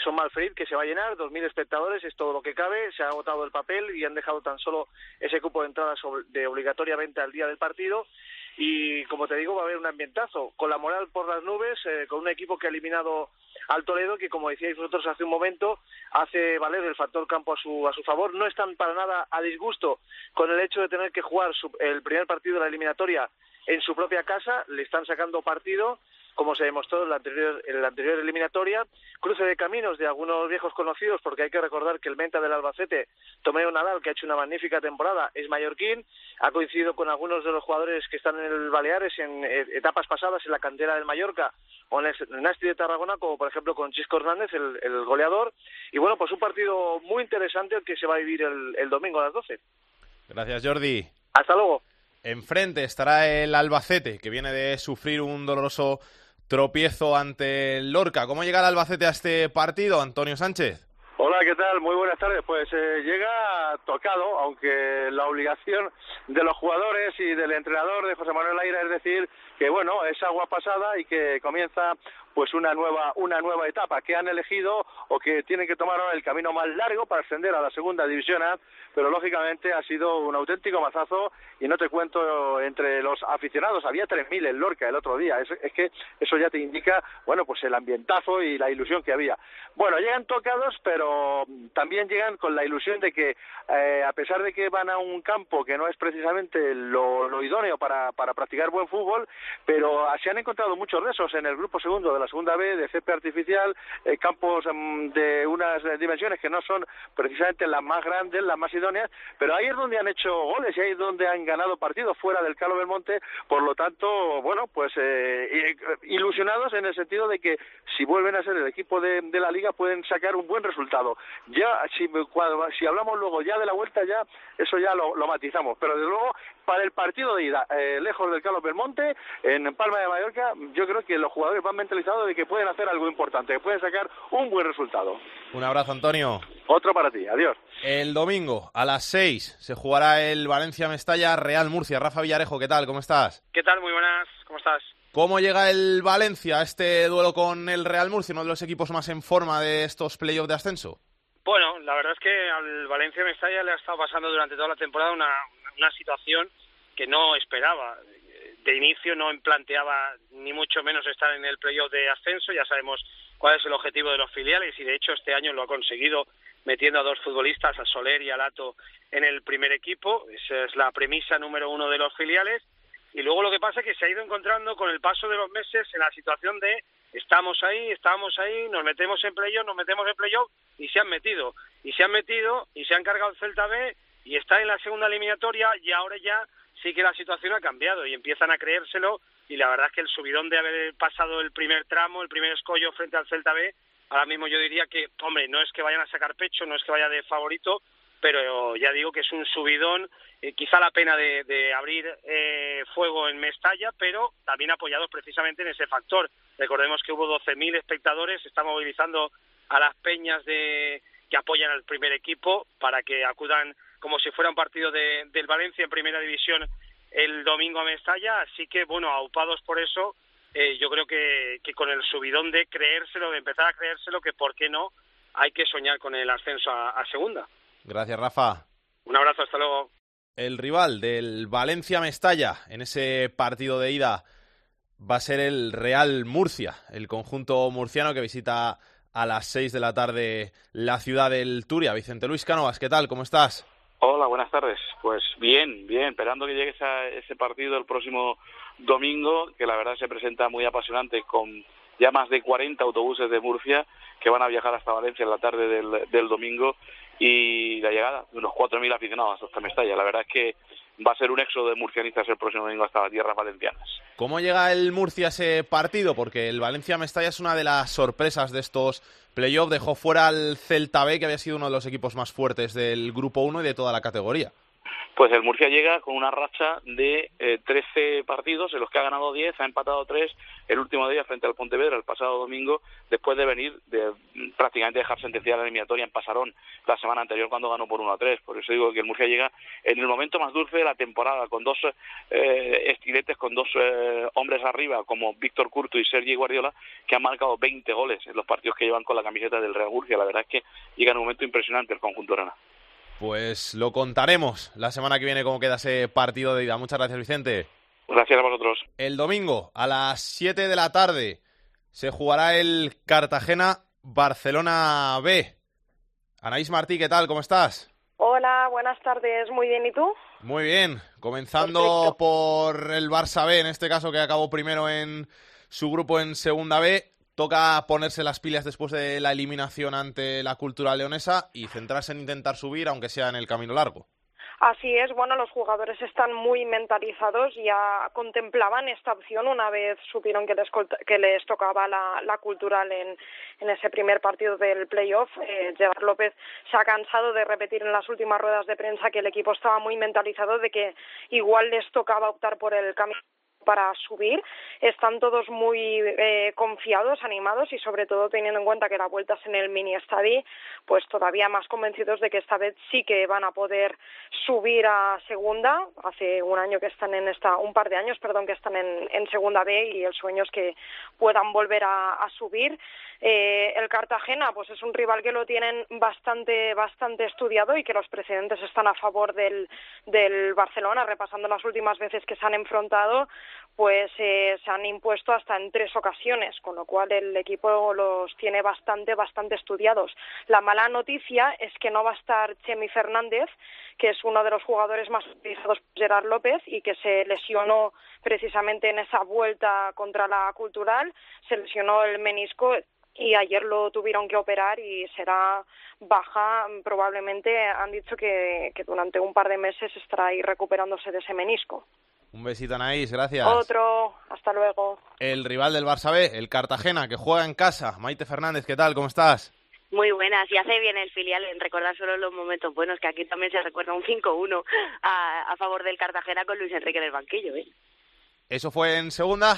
son Malfrid, que se va a llenar, 2.000 espectadores, es todo lo que cabe, se ha agotado el papel y han dejado tan solo ese cupo de entrada de obligatoria venta al día del partido. Y como te digo va a haber un ambientazo con la moral por las nubes eh, con un equipo que ha eliminado al Toledo que como decíais vosotros hace un momento hace valer el factor campo a su a su favor. No están para nada a disgusto con el hecho de tener que jugar el primer partido de la eliminatoria en su propia casa le están sacando partido como se demostró en la anterior, en la anterior eliminatoria. Cruce de caminos de algunos viejos conocidos, porque hay que recordar que el menta del Albacete, Tomeo Nadal, que ha hecho una magnífica temporada, es mallorquín, ha coincidido con algunos de los jugadores que están en el Baleares en eh, etapas pasadas en la cantera del Mallorca o en el Nasti de Tarragona, como por ejemplo con Chisco Hernández, el, goleador. Y bueno, pues un partido muy interesante que se va a vivir el, el domingo a las 12. Gracias, Jordi. Hasta luego. Enfrente estará el Albacete, que viene de sufrir un doloroso tropiezo ante el Lorca. ¿Cómo llega el Albacete a este partido, Antonio Sánchez? Hola, ¿qué tal? Muy buenas tardes. Pues eh, llega tocado, aunque la obligación de los jugadores y del entrenador de José Manuel Aira es decir que bueno, es agua pasada y que comienza pues una nueva una nueva etapa que han elegido o que tienen que tomar ahora el camino más largo para ascender a la segunda división A, pero lógicamente ha sido un auténtico mazazo y no te cuento entre los aficionados, había 3.000 en Lorca el otro día, es, es, que eso ya te indica, bueno, pues el ambientazo y la ilusión que había. Bueno, llegan tocados, pero también llegan con la ilusión de que eh, a pesar de que van a un campo que no es precisamente lo, lo idóneo para, para practicar buen fútbol, pero se han encontrado muchos de esos en el grupo segundo de la segunda B, de césped artificial, eh, campos mm, de unas dimensiones que no son precisamente las más grandes, las más idóneas, pero ahí es donde han hecho goles y ahí es donde han ganado partidos fuera del Calo Belmonte, por lo tanto, bueno, pues eh, ilusionados en el sentido de que si vuelven a ser el equipo de, la liga pueden sacar un buen resultado. Ya, si, si hablamos luego ya de la vuelta, ya eso ya lo, matizamos, pero desde luego para el partido de ida, eh, lejos del Carlos Belmonte, en Palma de Mallorca, yo creo que los jugadores van mentalizados de que pueden hacer algo importante, que pueden sacar un buen resultado. Un abrazo, Antonio. Otro para ti, adiós. El domingo a las 6 se jugará el Valencia-Mestalla Real Murcia. Rafa Villarejo, ¿qué tal? ¿Cómo estás? ¿Qué tal? Muy buenas, ¿cómo estás? ¿Cómo llega el Valencia a este duelo con el Real Murcia, uno de los equipos más en forma de estos playoffs de ascenso? Bueno, la verdad es que al Valencia Mestalla le ha estado pasando durante toda la temporada una, una situación que no esperaba. De inicio no planteaba ni mucho menos estar en el playoff de ascenso, ya sabemos cuál es el objetivo de los filiales y de hecho este año lo ha conseguido metiendo a dos futbolistas, a Soler y a Lato, en el primer equipo. Esa es la premisa número uno de los filiales. Y luego lo que pasa es que se ha ido encontrando con el paso de los meses en la situación de estamos ahí, estamos ahí, nos metemos en playoff, nos metemos en playoff y se han metido. Y se han metido y se han cargado el Celta B y está en la segunda eliminatoria y ahora ya sí que la situación ha cambiado y empiezan a creérselo y la verdad es que el subidón de haber pasado el primer tramo, el primer escollo frente al Celta B, ahora mismo yo diría que, hombre, no es que vayan a sacar pecho, no es que vaya de favorito, pero ya digo que es un subidón, eh, quizá la pena de, abrir eh, fuego en Mestalla, pero también apoyados precisamente en ese factor. Recordemos que hubo 12.000 espectadores, está movilizando a las peñas de que apoyan al primer equipo para que acudan como si fuera un partido de, del Valencia en primera división el domingo a Mestalla, así que bueno, aupados por eso, eh, yo creo que, que con el subidón de creérselo, de empezar a creérselo, que por qué no, hay que soñar con el ascenso a, segunda. Gracias, Rafa. Un abrazo, hasta luego. El rival del Valencia Mestalla en ese partido de ida va a ser el Real Murcia, el conjunto murciano que visita a las seis de la tarde la ciudad del Turia. Vicente Luis Canovas, ¿qué tal? ¿Cómo estás? Hola, buenas tardes. Pues bien, bien, esperando que llegue ese partido el próximo domingo, que la verdad se presenta muy apasionante con ya más de 40 autobuses de Murcia que van a viajar hasta Valencia en la tarde del, del domingo y la llegada de unos 4.000 aficionados hasta Mestalla. La verdad es que va a ser un éxodo de murcianistas el próximo domingo hasta las tierras valencianas. ¿Cómo llega el Murcia a ese partido? Porque el Valencia-Mestalla es una de las sorpresas de estos playoffs. Dejó fuera al Celta B, que había sido uno de los equipos más fuertes del Grupo 1 y de toda la categoría. Pues el Murcia llega con una racha de eh, 13 partidos, en los que ha ganado 10, ha empatado 3 el último día frente al Pontevedra el pasado domingo, después de venir de mm, prácticamente dejar sentenciada la eliminatoria en Pasarón la semana anterior cuando ganó por 1 a 3. Por eso digo que el Murcia llega en el momento más dulce de la temporada, con dos eh, estiletes, con dos eh, hombres arriba, como Víctor Curto y Sergi Guardiola, que han marcado 20 goles en los partidos que llevan con la camiseta del Real Murcia. La verdad es que llega en un momento impresionante el conjunto Arana. Pues lo contaremos la semana que viene cómo queda ese partido de ida. Muchas gracias, Vicente. Gracias a vosotros. El domingo a las 7 de la tarde se jugará el Cartagena Barcelona B. Anaís Martí, ¿qué tal? ¿Cómo estás? Hola, buenas tardes. Muy bien, ¿y tú? Muy bien. Comenzando por el Barça B, en este caso que acabó primero en su grupo en Segunda B. Toca ponerse las pilas después de la eliminación ante la cultura leonesa y centrarse en intentar subir, aunque sea en el camino largo. Así es, bueno, los jugadores están muy mentalizados, ya contemplaban esta opción una vez supieron que les, tocaba la, la cultural en, en, ese primer partido del playoff. Eh, Gerard López se ha cansado de repetir en las últimas ruedas de prensa que el equipo estaba muy mentalizado de que igual les tocaba optar por el camino para subir. Están todos muy eh, confiados, animados y sobre todo teniendo en cuenta que la vuelta es en el mini estadio, pues todavía más convencidos de que esta vez sí que van a poder subir a segunda. Hace un año que están en esta, un par de años, perdón, que están en, segunda B y el sueño es que puedan volver a, a subir. Eh, el Cartagena, pues es un rival que lo tienen bastante, bastante estudiado y que los precedentes están a favor del, del Barcelona, repasando las últimas veces que se han enfrentado, pues eh, se han impuesto hasta en tres ocasiones, con lo cual el equipo los tiene bastante, bastante estudiados. La mala noticia es que no va a estar Chemi Fernández, que es uno de los jugadores más utilizados por Gerard López y que se lesionó precisamente en esa vuelta contra la cultural, se lesionó el menisco y ayer lo tuvieron que operar y será baja. Probablemente han dicho que, que durante un par de meses estará ahí recuperándose de ese menisco. Un besito, Anaís, gracias. Otro, hasta luego. El rival del Barça B, el Cartagena, que juega en casa. Maite Fernández, ¿qué tal? ¿Cómo estás? Muy buenas, y hace bien el filial en recordar solo los momentos buenos, que aquí también se recuerda un 5-1 a, a favor del Cartagena con Luis Enrique en el banquillo. ¿eh? ¿Eso fue en segunda?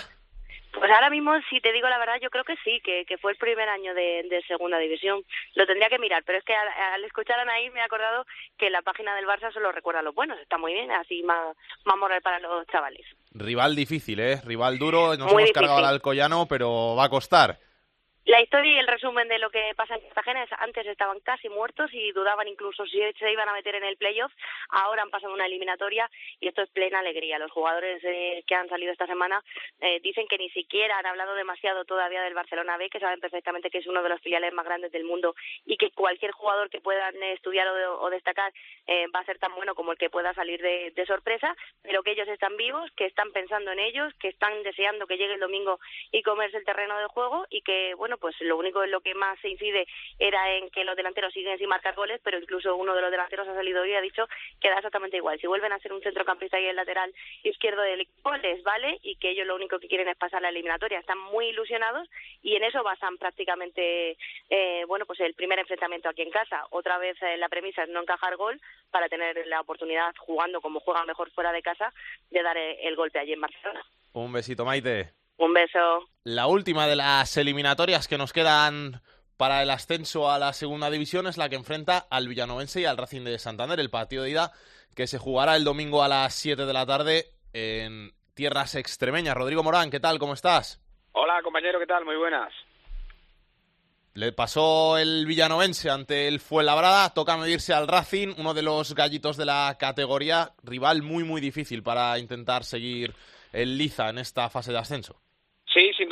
Pues ahora mismo, si te digo la verdad, yo creo que sí, que, que fue el primer año de, de segunda división. Lo tendría que mirar, pero es que al, al escuchar a Anaí me he acordado que la página del Barça solo recuerda los buenos. Está muy bien, así más, más moral para los chavales. Rival difícil, ¿eh? Rival duro. Nos Muy hemos cargado difícil. al Alcoyano, pero va a costar. La historia y el resumen de lo que pasa en Cartagena es antes estaban casi muertos y dudaban incluso si se iban a meter en el playoff. Ahora han pasado una eliminatoria y esto es plena alegría. Los jugadores eh, que han salido esta semana eh, dicen que ni siquiera han hablado demasiado todavía del Barcelona B, que saben perfectamente que es uno de los filiales más grandes del mundo y que cualquier jugador que puedan eh, estudiar o, destacar eh, va a ser tan bueno como el que pueda salir de, de sorpresa, pero que ellos están vivos, que están pensando en ellos, que están deseando que llegue el domingo y comerse el terreno de juego y que, bueno, pues lo único en lo que más se incide era en que los delanteros siguen sin marcar goles, pero incluso uno de los delanteros ha salido hoy y ha dicho que da exactamente igual. Si vuelven a ser un centrocampista y el lateral izquierdo del equipo, les vale y que ellos lo único que quieren es pasar la eliminatoria. Están muy ilusionados y en eso basan prácticamente, eh, bueno, pues el primer enfrentamiento aquí en casa. Otra vez eh, la premisa es no encajar gol para tener la oportunidad, jugando como juegan mejor fuera de casa, de dar eh, el golpe allí en Barcelona. Un besito, Maite. Un beso. La última de las eliminatorias que nos quedan para el ascenso a la segunda división es la que enfrenta al Villanovense y al Racing de Santander, el partido de ida que se jugará el domingo a las 7 de la tarde en tierras extremeñas. Rodrigo Morán, ¿qué tal? ¿Cómo estás? Hola, compañero, ¿qué tal? Muy buenas. Le pasó el Villanovense ante el Fuenlabrada, toca medirse al Racing, uno de los gallitos de la categoría, rival muy muy difícil para intentar seguir el liza en esta fase de ascenso.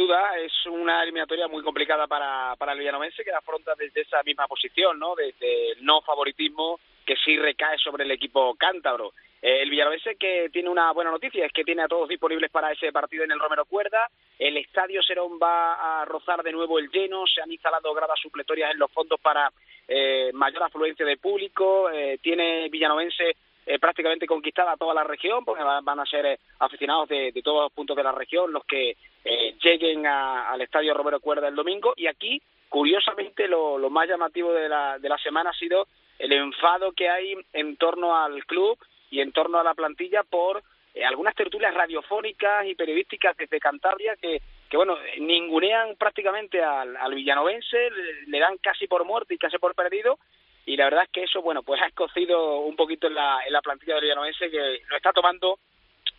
Duda, es una eliminatoria muy complicada para, para el villanovense que afronta desde esa misma posición, ¿no? Desde el no favoritismo que sí recae sobre el equipo cántabro. Eh, el villanovense que tiene una buena noticia, es que tiene a todos disponibles para ese partido en el Romero Cuerda. El Estadio Serón va a rozar de nuevo el lleno, se han instalado gradas supletorias en los fondos para eh, mayor afluencia de público. Eh, tiene villanovense eh, prácticamente conquistada toda la región, porque van, a ser eh, aficionados de, todos los puntos de la región los que eh, lleguen a, al Estadio Romero Cuerda el domingo. Y aquí, curiosamente, lo, lo más llamativo de la, de la semana ha sido el enfado que hay en torno al club y en torno a la plantilla por eh, algunas tertulias radiofónicas y periodísticas desde Cantabria que, que bueno, ningunean prácticamente al, al villanovense, le, le dan casi por muerto y casi por perdido, y la verdad es que eso, bueno, pues ha escocido un poquito en la, en la plantilla del villanovense que lo está tomando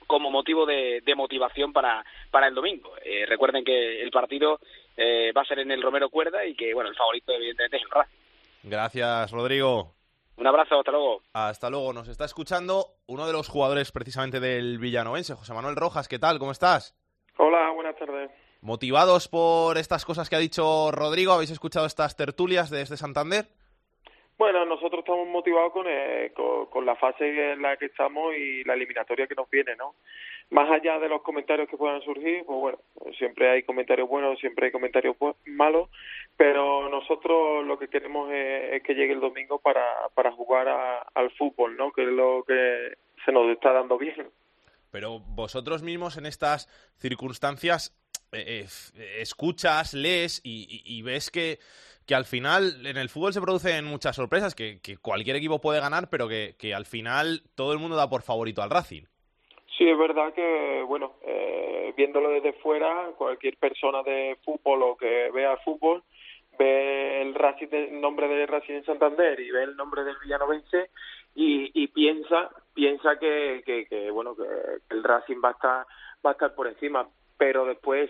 como motivo de, de motivación para, para el domingo. Eh, recuerden que el partido eh, va a ser en el Romero Cuerda y que, bueno, el favorito evidentemente es el Racing. Gracias, Rodrigo. Un abrazo, hasta luego. Hasta luego. Nos está escuchando uno de los jugadores precisamente del Villanovense, José Manuel Rojas. ¿Qué tal? ¿Cómo estás? Hola, buenas tardes. ¿Motivados por estas cosas que ha dicho Rodrigo? ¿Habéis escuchado estas tertulias desde Santander? Bueno, nosotros estamos motivados con, eh, con, la fase en la que estamos y la eliminatoria que nos viene, ¿no? Más allá de los comentarios que puedan surgir, pues bueno, siempre hay comentarios buenos, siempre hay comentarios malos, pero nosotros lo que queremos es, que llegue el domingo para, para jugar al fútbol, ¿no? Que es lo que se nos está dando bien. Pero vosotros mismos en estas circunstancias eh, eh, escuchas, lees y ves que que al final en el fútbol se producen muchas sorpresas, que, cualquier equipo puede ganar, pero que, que, al final todo el mundo da por favorito al Racing. Sí, es verdad que, bueno, eh, viéndolo desde fuera, cualquier persona de fútbol o que vea fútbol ve el Racing el nombre del Racing en Santander y ve el nombre del Villanovense y, y piensa piensa que, que, que bueno que el Racing va a estar va a estar por encima pero después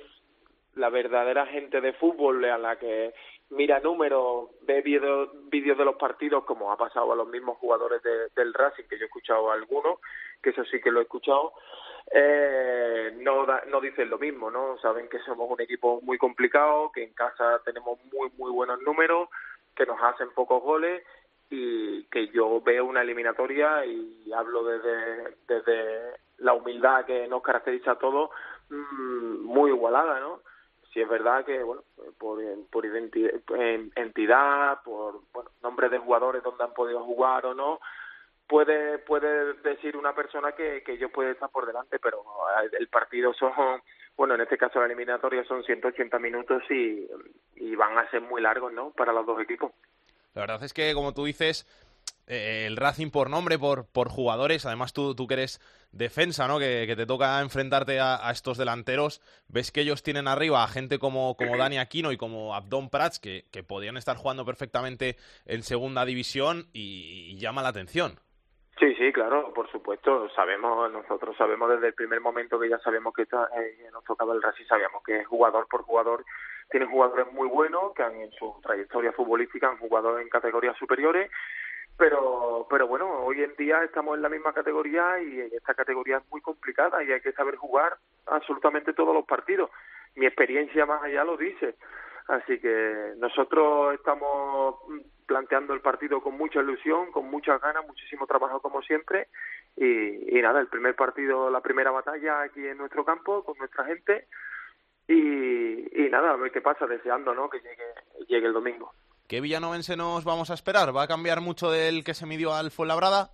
la verdadera gente de fútbol a la que mira números, ve vídeos de los partidos, como ha pasado a los mismos jugadores de, del Racing, que yo he escuchado a algunos, que eso sí que lo he escuchado, eh, no, da, no dicen lo mismo, ¿no? Saben que somos un equipo muy complicado, que en casa tenemos muy, muy buenos números, que nos hacen pocos goles y que yo veo una eliminatoria y hablo desde, desde la humildad que nos caracteriza a todos, mmm, muy igualada, ¿no? Sí es verdad que bueno por por entidad por bueno nombre de jugadores donde han podido jugar o no puede puede decir una persona que que ellos pueden estar por delante pero el partido son bueno en este caso la eliminatoria son 180 minutos y y van a ser muy largos no para los dos equipos. La verdad es que como tú dices eh, el Racing por nombre, por, por jugadores, además tú, tú que defensa, ¿no? Que, te toca enfrentarte a, estos delanteros, ves que ellos tienen arriba a gente como, como Dani Aquino y como Abdón Prats, que, podían estar jugando perfectamente en segunda división y, llama la atención. Sí, sí, claro, por supuesto. Sabemos, nosotros sabemos desde el primer momento que ya sabemos que eh, nos tocaba el Racing, sabíamos que jugador por jugador tienen jugadores muy buenos que han en su trayectoria futbolística han jugado en categorías superiores pero pero bueno hoy en día estamos en la misma categoría y esta categoría es muy complicada y hay que saber jugar absolutamente todos los partidos. Mi experiencia más allá lo dice. Así que nosotros estamos planteando el partido con mucha ilusión con muchas ganas muchísimo trabajo como siempre. Y, y nada el primer partido la primera batalla aquí en nuestro campo con nuestra gente. Y, y nada a ver qué pasa deseando no que llegue llegue el domingo ¿Qué villanovense nos vamos a esperar? ¿Va a cambiar mucho del que se midió al Fuenlabrada?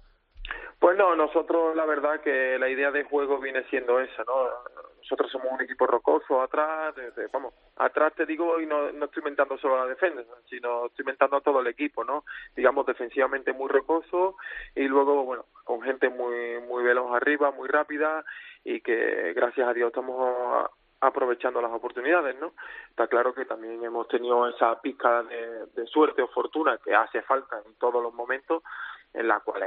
Pues no, nosotros la verdad que la idea de juego viene siendo esa, ¿no? Nosotros somos un equipo rocoso atrás, vamos, atrás te digo y no, no estoy inventando solo a la defensa, sino estoy inventando a todo el equipo, ¿no? Digamos defensivamente muy rocoso y luego, bueno, con gente muy muy veloz arriba, muy rápida y que gracias a Dios estamos aprovechando las oportunidades, ¿no? Está claro que también hemos tenido esa pizca de, suerte o fortuna que hace falta en todos los momentos, en la cual,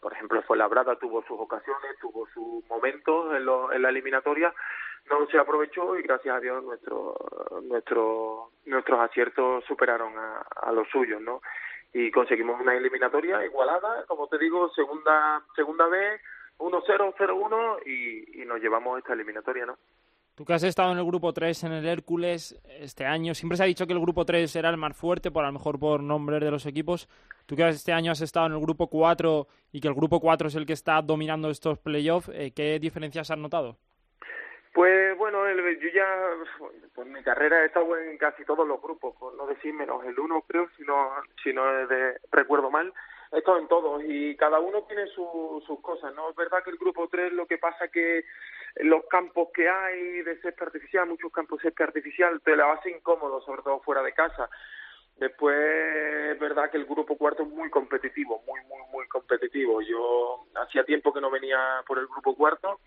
por ejemplo, fue Labrada tuvo sus ocasiones, tuvo sus momentos en, lo, en la eliminatoria, no se aprovechó y gracias a Dios nuestro, nuestro, nuestros aciertos superaron a, a los suyos, ¿no? Y conseguimos una eliminatoria igualada, como te digo, segunda segunda vez, 1-0, 0-1 y, y nos llevamos esta eliminatoria, ¿no? Tú que has estado en el grupo 3 en el Hércules este año, siempre se ha dicho que el grupo 3 era el más fuerte, por a lo mejor por nombres de los equipos. Tú que este año has estado en el grupo 4 y que el grupo 4 es el que está dominando estos playoffs, eh, ¿qué diferencias has notado? Pues bueno, el, yo ya, pues mi carrera he estado en casi todos los grupos, por no decir menos el uno creo, si no, si no de, recuerdo mal he estado en todos y cada uno tiene su, sus cosas, ¿no? Es verdad que el grupo 3 lo que pasa que los campos que hay de césped artificial, muchos campos de césped artificial, te la hace incómodo, sobre todo fuera de casa. Después es verdad que el grupo cuarto es muy competitivo, muy, muy, muy competitivo. Yo hacía tiempo que no venía por el grupo cuarto,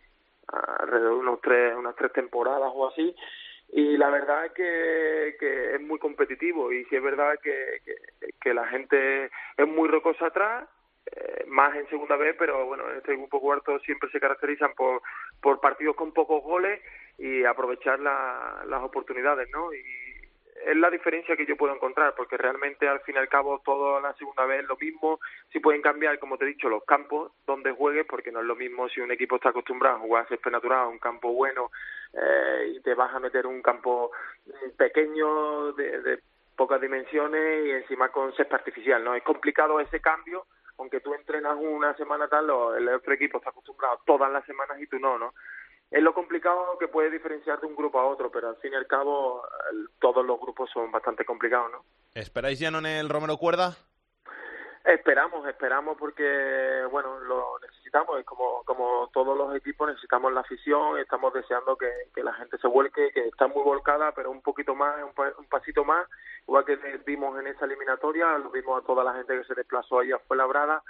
alrededor de unos tres, unas tres temporadas o así, y la verdad es que, que es muy competitivo y sí es verdad que, que, la gente es muy rocosa atrás, eh, más en segunda vez, pero bueno, en este grupo cuarto siempre se caracterizan por, por partidos con pocos goles y aprovechar las oportunidades, ¿no? Y es la diferencia que yo puedo encontrar, porque realmente al fin y al cabo todo la segunda vez es lo mismo, si pueden cambiar, como te he dicho, los campos donde juegues, porque no es lo mismo si un equipo está acostumbrado a jugar a césped natural, un campo bueno, eh, y te vas a meter un campo pequeño, de, de pocas dimensiones y encima con césped artificial, ¿no? Es complicado ese cambio, aunque tú entrenas una semana tal, el otro equipo está acostumbrado todas las semanas y tú no, ¿no? Es lo complicado que puede diferenciar de un grupo a otro, pero al fin y al cabo todos los grupos son bastante complicados, ¿no? ¿Esperáis ya no en el Romero Cuerda? Esperamos, esperamos porque, bueno, lo necesitamos, es como, como todos los equipos necesitamos la afición, estamos deseando que, que la gente se vuelque, que está muy volcada, pero un poquito más, un, un pasito más, igual que vimos en esa eliminatoria, lo vimos a toda la gente que se desplazó ahí a Fuenlabrada,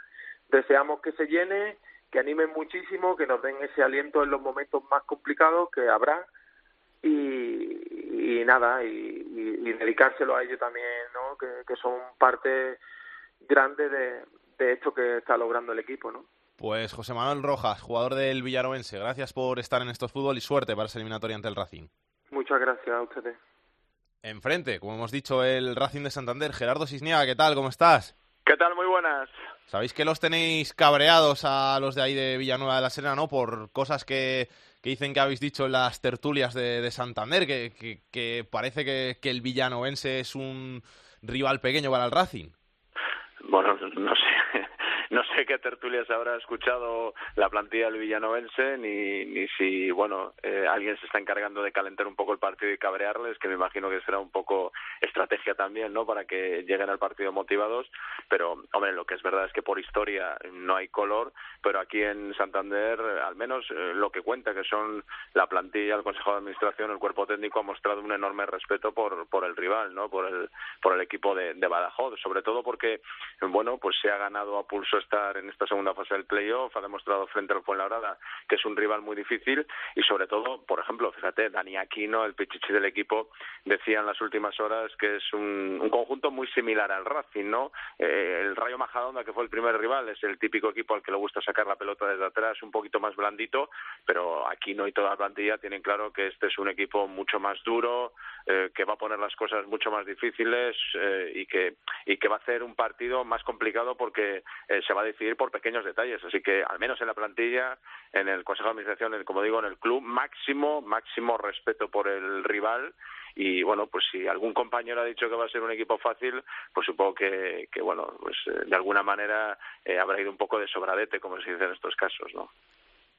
deseamos que se llene, que animen muchísimo, que nos den ese aliento en los momentos más complicados que habrá y, nada, y, dedicárselo a ellos también, ¿no? que, son parte grande de, de esto que está logrando el equipo. ¿no? Pues José Manuel Rojas, jugador del Villarovense, gracias por estar en estos fútbol y suerte para esa eliminatoria ante el Racing. Muchas gracias a ustedes. Enfrente, como hemos dicho, el Racing de Santander. Gerardo Sisniaga, ¿qué tal? ¿Cómo estás? ¿Qué tal? Muy buenas. Sabéis que los tenéis cabreados a los de ahí de Villanueva de la Serena, ¿no? Por cosas que, que dicen que habéis dicho en las tertulias de, de Santander, que, que, que parece que, que el villanovense es un rival pequeño para el Racing. Bueno, no sé no sé qué tertulias habrá escuchado la plantilla del villanovense ni, ni si, bueno, eh, alguien se está encargando de calentar un poco el partido y cabrearles, que me imagino que será un poco estrategia también, ¿no? Para que lleguen al partido motivados. Pero, hombre, lo que es verdad es que por historia no hay color, pero aquí en Santander, al menos eh, lo que cuenta, que son la plantilla, el Consejo de Administración, el cuerpo técnico, ha mostrado un enorme respeto por, por el rival, ¿no? Por el, por el equipo de, de Badajoz, sobre todo porque, bueno, pues se ha ganado a pulso estar en esta segunda fase del playoff, ha demostrado frente al Fuenlabrada que es un rival muy difícil y sobre todo, por ejemplo, fíjate, Dani Aquino, el pichichi del equipo, decía en las últimas horas que es un, un conjunto muy similar al Racing, ¿no? Eh, el Rayo Majadahonda, que fue el primer rival, es el típico equipo al que le gusta sacar la pelota desde atrás, un poquito más blandito, pero Aquino y toda la plantilla tienen claro que este es un equipo mucho más duro, eh, que va a poner las cosas mucho más difíciles eh, y que y que va a hacer un partido más complicado porque eh, se va a decidir por pequeños detalles. Así que, al menos en la plantilla, en el Consejo de Administración, como digo, en el club, máximo, máximo respeto por el rival. Y bueno, pues si algún compañero ha dicho que va a ser un equipo fácil, pues supongo que, que bueno, pues eh, de alguna manera eh, habrá ido un poco de sobradete, como se dice en estos casos, ¿no?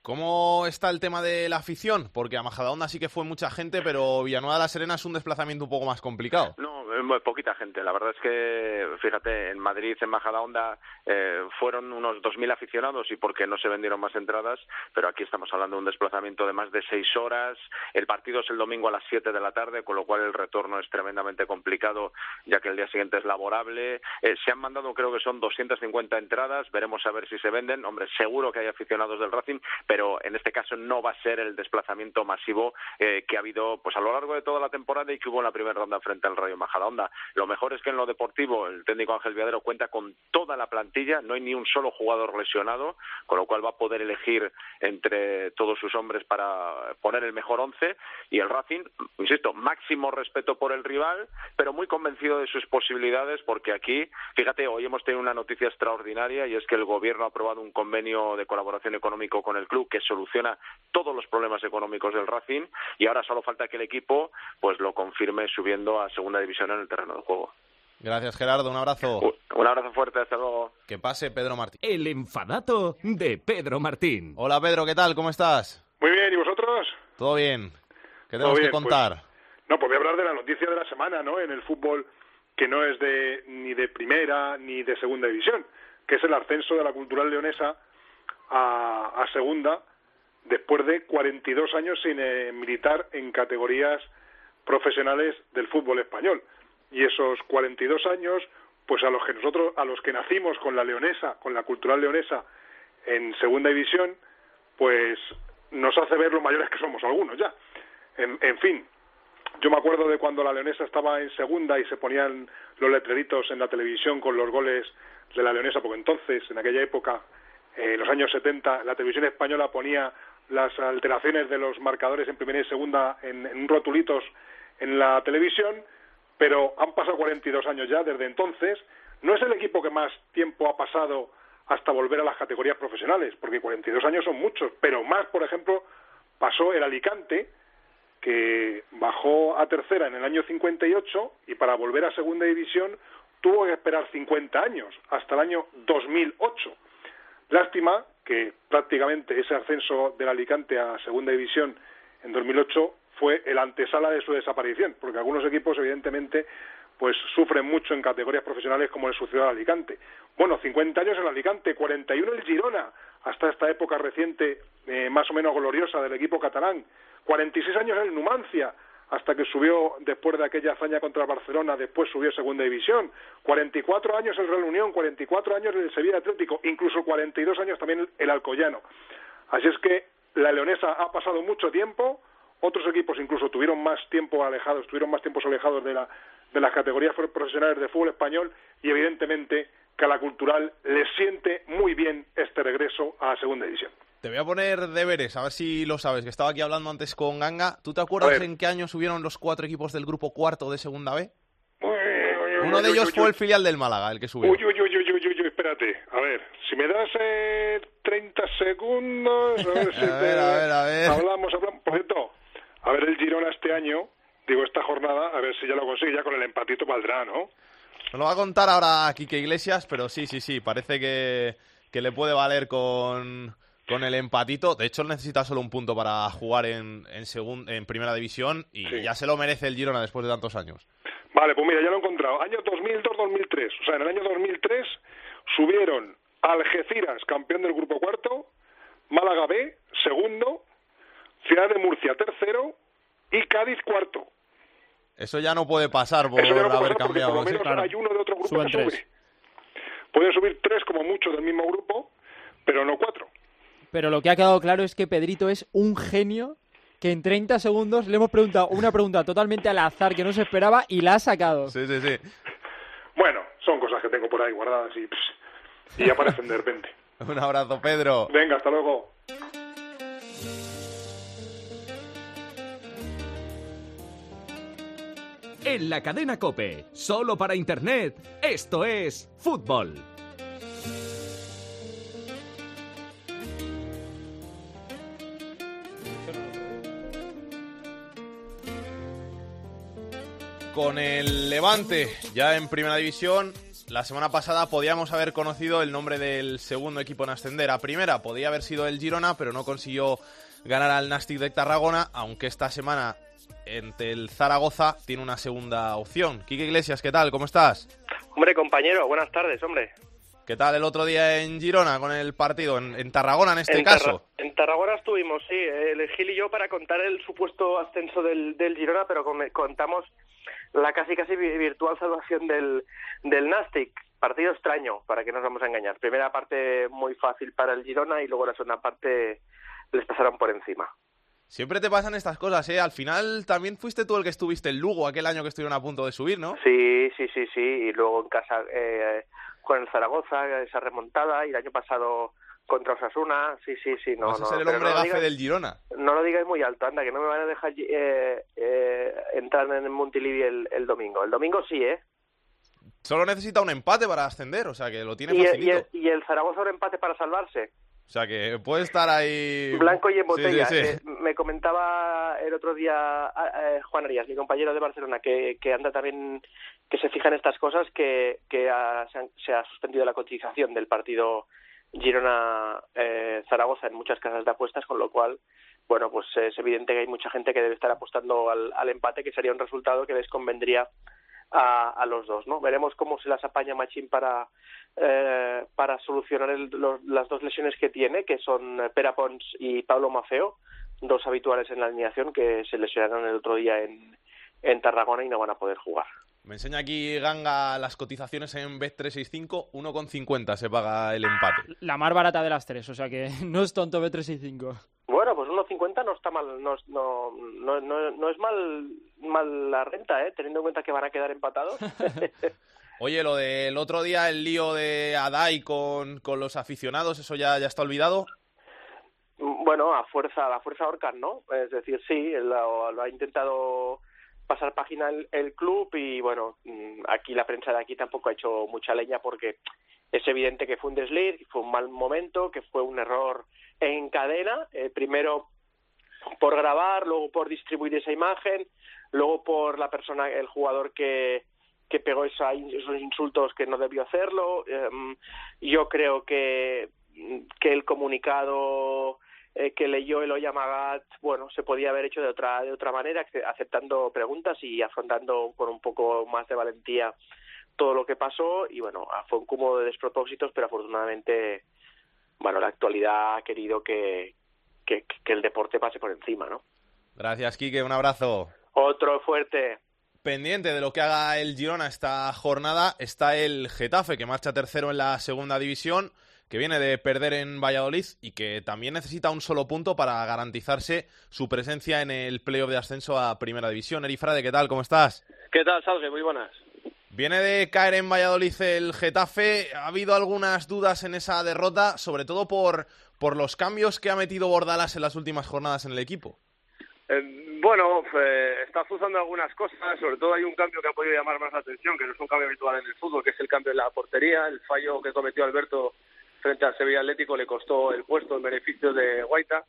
¿Cómo está el tema de la afición? Porque a Majadahonda sí que fue mucha gente, pero Villanueva de la Serena es un desplazamiento un poco más complicado. No, muy poquita gente. La verdad es que, fíjate, en Madrid, en Majadahonda, eh, fueron unos 2.000 aficionados y porque no se vendieron más entradas, pero aquí estamos hablando de un desplazamiento de más de seis horas. El partido es el domingo a las 7 de la tarde, con lo cual el retorno es tremendamente complicado, ya que el día siguiente es laborable. Eh, se han mandado, creo que son 250 entradas, veremos a ver si se venden. Hombre, seguro que hay aficionados del Racing, pero en este caso no va a ser el desplazamiento masivo eh, que ha habido pues a lo largo de toda la temporada y que hubo en la primera ronda frente al Rayo Majadahonda. Lo mejor es que en lo deportivo el técnico Ángel Viadero cuenta con toda la plantilla, no hay ni un solo jugador lesionado, con lo cual va a poder elegir entre todos sus hombres para poner el mejor once y el Racing, insisto, máximo respeto por el rival, pero muy convencido de sus posibilidades porque aquí, fíjate, hoy hemos tenido una noticia extraordinaria y es que el gobierno ha aprobado un convenio de colaboración económico con el club que soluciona todos los problemas económicos del Racing y ahora solo falta que el equipo pues lo confirme subiendo a segunda división en el terreno del juego. Gracias, Gerardo. Un abrazo. Un, abrazo fuerte. Hasta luego. Que pase Pedro Martín. El enfadato de Pedro Martín. Hola, Pedro. ¿Qué tal? ¿Cómo estás? Muy bien. ¿Y vosotros? Todo bien. ¿Qué tenemos que pues, contar? no, pues voy a hablar de la noticia de la semana, ¿no? En el fútbol que no es de ni de primera ni de segunda división, que es el ascenso de la cultural leonesa a, a segunda después de 42 años sin eh, militar en categorías profesionales del fútbol español. y esos 42 años, pues a los que nosotros, a los que nacimos con la leonesa, con la cultural leonesa en segunda división, pues nos hace ver lo mayores que somos algunos ya. En, en fin, yo me acuerdo de cuando la leonesa estaba en segunda y se ponían los letreritos en la televisión con los goles de la leonesa, porque entonces, en aquella época, eh, en los años 70, la televisión española ponía las alteraciones de los marcadores en primera y segunda en, en rotulitos en la televisión, pero han pasado 42 años ya desde entonces. No es el equipo que más tiempo ha pasado hasta volver a las categorías profesionales, porque 42 años son muchos, pero más, por ejemplo, pasó el Alicante, que bajó a tercera en el año 58 y para volver a segunda división tuvo que esperar 50 años, hasta el año 2008. Lástima que prácticamente ese ascenso del Alicante a segunda división en 2008 fue el antesala de su desaparición, porque algunos equipos evidentemente pues sufren mucho en categorías profesionales como en su ciudad Alicante. Bueno, 50 años el Alicante, 41 el Girona, hasta esta época reciente eh, más o menos gloriosa del equipo catalán, 46 años el Numancia, hasta que subió después de aquella hazaña contra Barcelona, después subió a Segunda División. 44 años el Real Unión, 44 años el Sevilla Atlético, incluso 42 años también el Alcoyano. Así es que la Leonesa ha pasado mucho tiempo, otros equipos incluso tuvieron más tiempo alejados, tuvieron más tiempos alejados de, la, de las categorías profesionales de fútbol español y evidentemente que a la cultural le siente muy bien este regreso a Segunda División. Te voy a poner deberes, a ver si lo sabes, que estaba aquí hablando antes con Ganga. ¿Tú te acuerdas en qué año subieron los cuatro equipos del grupo cuarto de Segunda B? Uno de ellos fue el filial del Málaga, el que subió. Uy, uy, uy, uy, uy, uy, espérate. A ver, si me das eh, 30 segundos... A ver, [laughs] si a, ver, a ver, a ver. Hablamos, hablamos... Por cierto, a ver el Girona este año, digo, esta jornada, a ver si ya lo consigue, ya con el empatito valdrá, ¿no? Nos lo va a contar ahora Quique Iglesias, pero sí, sí, sí, parece que, que le puede valer con con el empatito. De hecho, necesita solo un punto para jugar en, en, en primera división y Sí. ya se lo merece el Girona después de tantos años. Vale, pues mira, ya lo he encontrado. Año 2002-2003. O sea, en el año 2003 subieron Algeciras, campeón del grupo cuarto, Málaga B, segundo, Ciudad de Murcia, tercero, y Cádiz, cuarto. Eso ya no puede pasar por no puede haber pasar cambiado. por lo sí. menos hay uno de otro grupo Suben que sube. tres. Pueden subir tres como mucho del mismo grupo, pero no cuatro. Pero lo que ha quedado claro es que Pedrito es un genio que en 30 segundos le hemos preguntado una pregunta totalmente al azar que no se esperaba y la ha sacado. Sí, sí, sí. Bueno, son cosas que tengo por ahí guardadas y, pss, y aparecen de repente. [laughs] Un abrazo, Pedro. Venga, hasta luego. En la cadena Cope, solo para Internet, esto es fútbol. Con el Levante ya en primera división, la semana pasada podíamos haber conocido el nombre del segundo equipo en ascender a primera. Podía haber sido el Girona, pero no consiguió ganar al Nastic de Tarragona, aunque esta semana entre el Zaragoza tiene una segunda opción. Quique Iglesias, ¿qué tal? ¿Cómo estás? Hombre, compañero, buenas tardes, hombre. ¿Qué tal el otro día en Girona con el partido? En, en Tarragona en este en caso. Tarra- en Tarragona estuvimos, sí, el Gil y yo para contar el supuesto ascenso del, del Girona, pero con- contamos la casi casi vi- virtual salvación del, del Nastic. Partido extraño, para que nos vamos a engañar. Primera parte muy fácil para el Girona y luego la segunda parte les pasaron por encima. Siempre te pasan estas cosas, ¿eh? Al final también fuiste tú el que estuviste en Lugo aquel año que estuvieron a punto de subir, ¿no? Sí, sí, sí, sí. Y luego en casa eh, con el Zaragoza, esa remontada, y el año pasado contra Osasuna. Sí, sí, sí. No, Vas a no, ser el hombre no digas- del Girona. No lo digáis muy alto, anda, que no me van a dejar eh, eh, entrar en el Montilivi el, el domingo. El domingo sí, ¿eh? Solo necesita un empate para ascender, o sea que lo tiene Y, el- y, facilito. el, y el Zaragoza un empate para salvarse. O sea que puede estar ahí... Blanco y en botella. sí, sí. Eh, me comentaba el otro día ah, eh, Juan Arias, mi compañero de Barcelona, que, que anda también, que se fija en estas cosas, que, que ha- se, han- se ha suspendido la cotización del partido Girona-Zaragoza en muchas casas de apuestas, con lo cual, bueno, pues es evidente que hay mucha gente que debe estar apostando al, al empate, que sería un resultado que les convendría a, a los dos, ¿no? Veremos cómo se las apaña Machín para eh, para solucionar el- los- las dos lesiones que tiene, que son eh, Pera Pons y Pablo Mafeo, dos habituales en la alineación que se lesionaron el otro día en, en Tarragona y no van a poder jugar. Me enseña aquí Ganga las cotizaciones en Bet365, 1,50 se paga el empate. La más barata de las tres, o sea que [laughs] no es tonto Bet365. Bueno, pues 1,50 no está mal, no, no, no, no, es mal, mal la renta, ¿eh? teniendo en cuenta que van a quedar empatados. [laughs] Oye, lo del otro día, el lío de Adai con, con los aficionados, ¿eso ya, ya está olvidado? Bueno, a fuerza, a la fuerza Orcan, ¿no? Es decir, sí, lo, lo ha intentado pasar página el, el, club y bueno, mm, aquí la prensa de aquí tampoco ha hecho mucha leña porque es evidente que fue un desliz, fue un mal momento, que fue un error en cadena, eh, primero por grabar, luego por distribuir esa imagen, luego por la persona, el jugador que, que pegó esa, esos insultos que no debió hacerlo. Eh, yo creo que, que el comunicado eh, que leyó el Magat, bueno, se podía haber hecho de otra, de otra manera, aceptando preguntas y afrontando con un poco más de valentía todo lo que pasó y bueno, fue un cúmulo de despropósitos, pero afortunadamente, bueno, la actualidad ha querido que, que, que el deporte pase por encima, ¿no? Gracias, Quique, un abrazo. Otro fuerte. Pendiente de lo que haga el Girona esta jornada está el Getafe, que marcha tercero en la segunda división que viene de perder en Valladolid y que también necesita un solo punto para garantizarse su presencia en el playoff de ascenso a Primera División. Erifrade, ¿qué tal? ¿Cómo estás? ¿Qué tal, Salve? Muy buenas. Viene de caer en Valladolid el Getafe. Ha habido algunas dudas en esa derrota, sobre todo por, por los cambios que ha metido Bordalas en las últimas jornadas en el equipo. Eh, bueno, eh, está usando algunas cosas, sobre todo hay un cambio que ha podido llamar más la atención, que no es un cambio habitual en el fútbol, que es el cambio en la portería, el fallo que cometió Alberto frente al Sevilla Atlético le costó el puesto en beneficio de Guaita.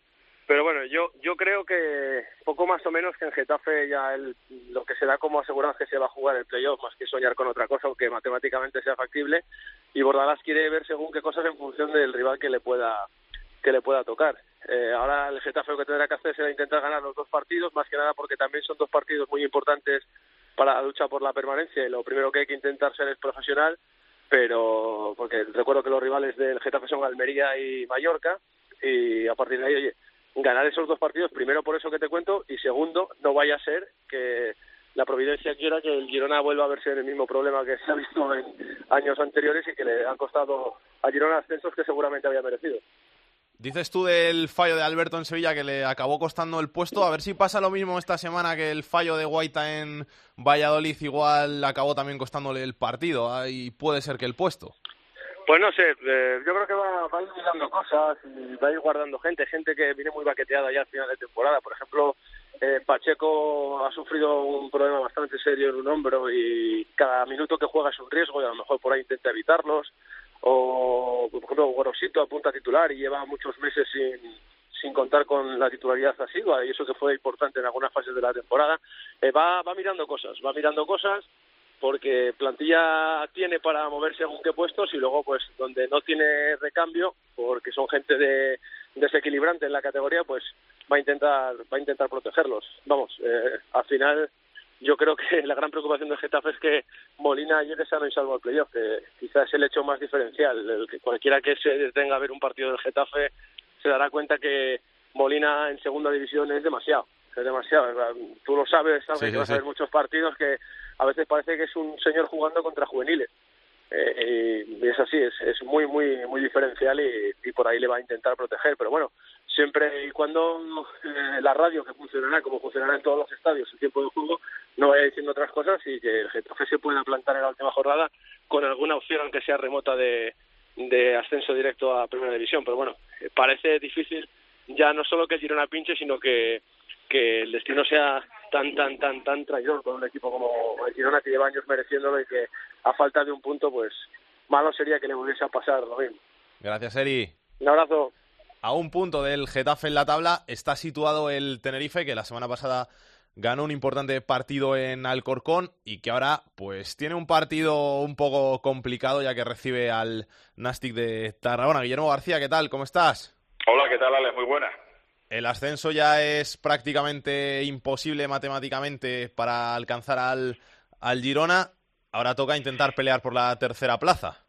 Pero bueno, yo yo creo que poco más o menos que en Getafe ya el, lo que se da como asegurado es que se va a jugar el playoff, más que soñar con otra cosa, aunque matemáticamente sea factible. Y Bordalás quiere ver según qué cosas en función del rival que le pueda que le pueda tocar. Eh, ahora el Getafe lo que tendrá que hacer será intentar ganar los dos partidos, más que nada porque también son dos partidos muy importantes para la lucha por la permanencia y lo primero que hay que intentar ser es profesional pero porque recuerdo que los rivales del Getafe son Almería y Mallorca y a partir de ahí, oye, ganar esos dos partidos, primero por eso que te cuento y segundo, no vaya a ser que la providencia quiera que el Girona vuelva a verse en el mismo problema que se ha visto en años anteriores y que le han costado a Girona ascensos que seguramente había merecido. Dices tú del fallo de Alberto en Sevilla que le acabó costando el puesto. A ver si pasa lo mismo esta semana que el fallo de Guaita en Valladolid igual acabó también costándole el partido y puede ser que el puesto. Pues no sé, eh, yo creo que va, va a ir mirando cosas y va a ir guardando gente, gente que viene muy baqueteada ya al final de temporada. Por ejemplo, eh, Pacheco ha sufrido un problema bastante serio en un hombro y cada minuto que juega es un riesgo y a lo mejor por ahí intenta evitarlos o por ejemplo Gorosito apunta a titular y lleva muchos meses sin, sin contar con la titularidad asidua y eso que fue importante en algunas fases de la temporada, eh, va, va mirando cosas, va mirando cosas porque plantilla tiene para moverse según qué puestos y luego pues donde no tiene recambio porque son gente de desequilibrante en la categoría pues va a intentar va a intentar protegerlos. Vamos eh, al final yo creo que [laughs] la gran preocupación del Getafe es que Molina llegue sano y salvo al playoff, que quizás es el hecho más diferencial. El que cualquiera que se detenga a ver un partido del Getafe se dará cuenta que Molina en segunda división es demasiado. Es demasiado. Tú lo sabes, sabes que vas a ver muchos partidos que a veces parece que es un señor jugando contra juveniles. Eh, y es así, es, es muy, muy, muy diferencial y, y por ahí le va a intentar proteger. Pero bueno, siempre y cuando eh, la radio, que funcionará como funcionará en todos los estadios el tiempo de juego, no vaya diciendo otras cosas y que el Getafe se pueda plantar en la última jornada con alguna opción, aunque sea remota, de, de ascenso directo a Primera División. Pero bueno, eh, parece difícil ya no solo que el Girona pinche, sino que, que el destino sea tan, tan, tan, tan traidor con un equipo como el Girona que lleva años mereciéndolo y que a falta de un punto, pues malo sería que le volviese a pasar lo mismo. Gracias, Eri. Un abrazo. A un punto del Getafe en la tabla está situado el Tenerife, que la semana pasada ganó un importante partido en Alcorcón y que ahora pues tiene un partido un poco complicado ya que recibe al Nastic de Tarragona. Guillermo García, ¿qué tal? ¿Cómo estás? Hola, ¿qué tal, Ale? Muy buena. El ascenso ya es prácticamente imposible matemáticamente para alcanzar al, al Girona. Ahora toca intentar pelear por la tercera plaza.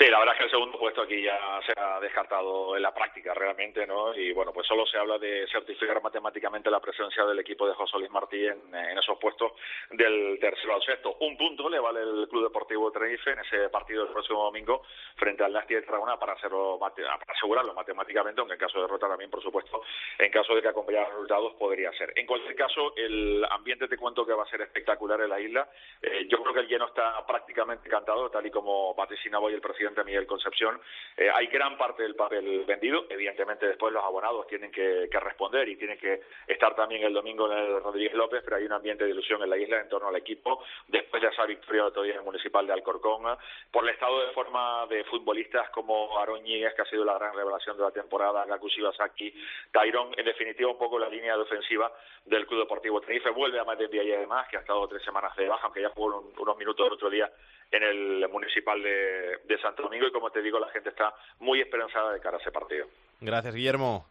Sí, la verdad es que el segundo puesto aquí ya se ha descartado en la práctica realmente, ¿no? Y bueno, pues solo se habla de certificar matemáticamente la presencia del equipo de José Luis Martí en, esos puestos del tercero al sexto. Un punto le vale el Club Deportivo Tenerife en ese partido del próximo domingo frente al Nasty de Tarragona para, hacerlo, para asegurarlo matemáticamente, aunque en caso de derrota también, por supuesto, en caso de que acompañara resultados podría ser. En cualquier caso, el ambiente te cuento que va a ser espectacular en la isla. Eh, yo creo que el lleno está prácticamente cantado, tal y como vaticinaba hoy el presidente Miguel Concepción, eh, hay gran parte del papel vendido. Evidentemente, después los abonados tienen que, responder y tienen que estar también el domingo en el Rodríguez López, pero hay un ambiente de ilusión en la isla en torno al equipo. Después de esa victoria otro día en el municipal de Alcorcón, por el estado de forma de futbolistas como Aaron que ha sido la gran revelación de la temporada, Gaku Shibasaki, Tyrone, en definitiva, un poco la línea de ofensiva del Club Deportivo Tenerife. Vuelve a más de día y además, que ha estado tres semanas de baja, aunque ya jugó unos minutos el otro día en el municipal de, de Santo Domingo y como te digo, la gente está muy esperanzada de cara a ese partido. Gracias, Guillermo.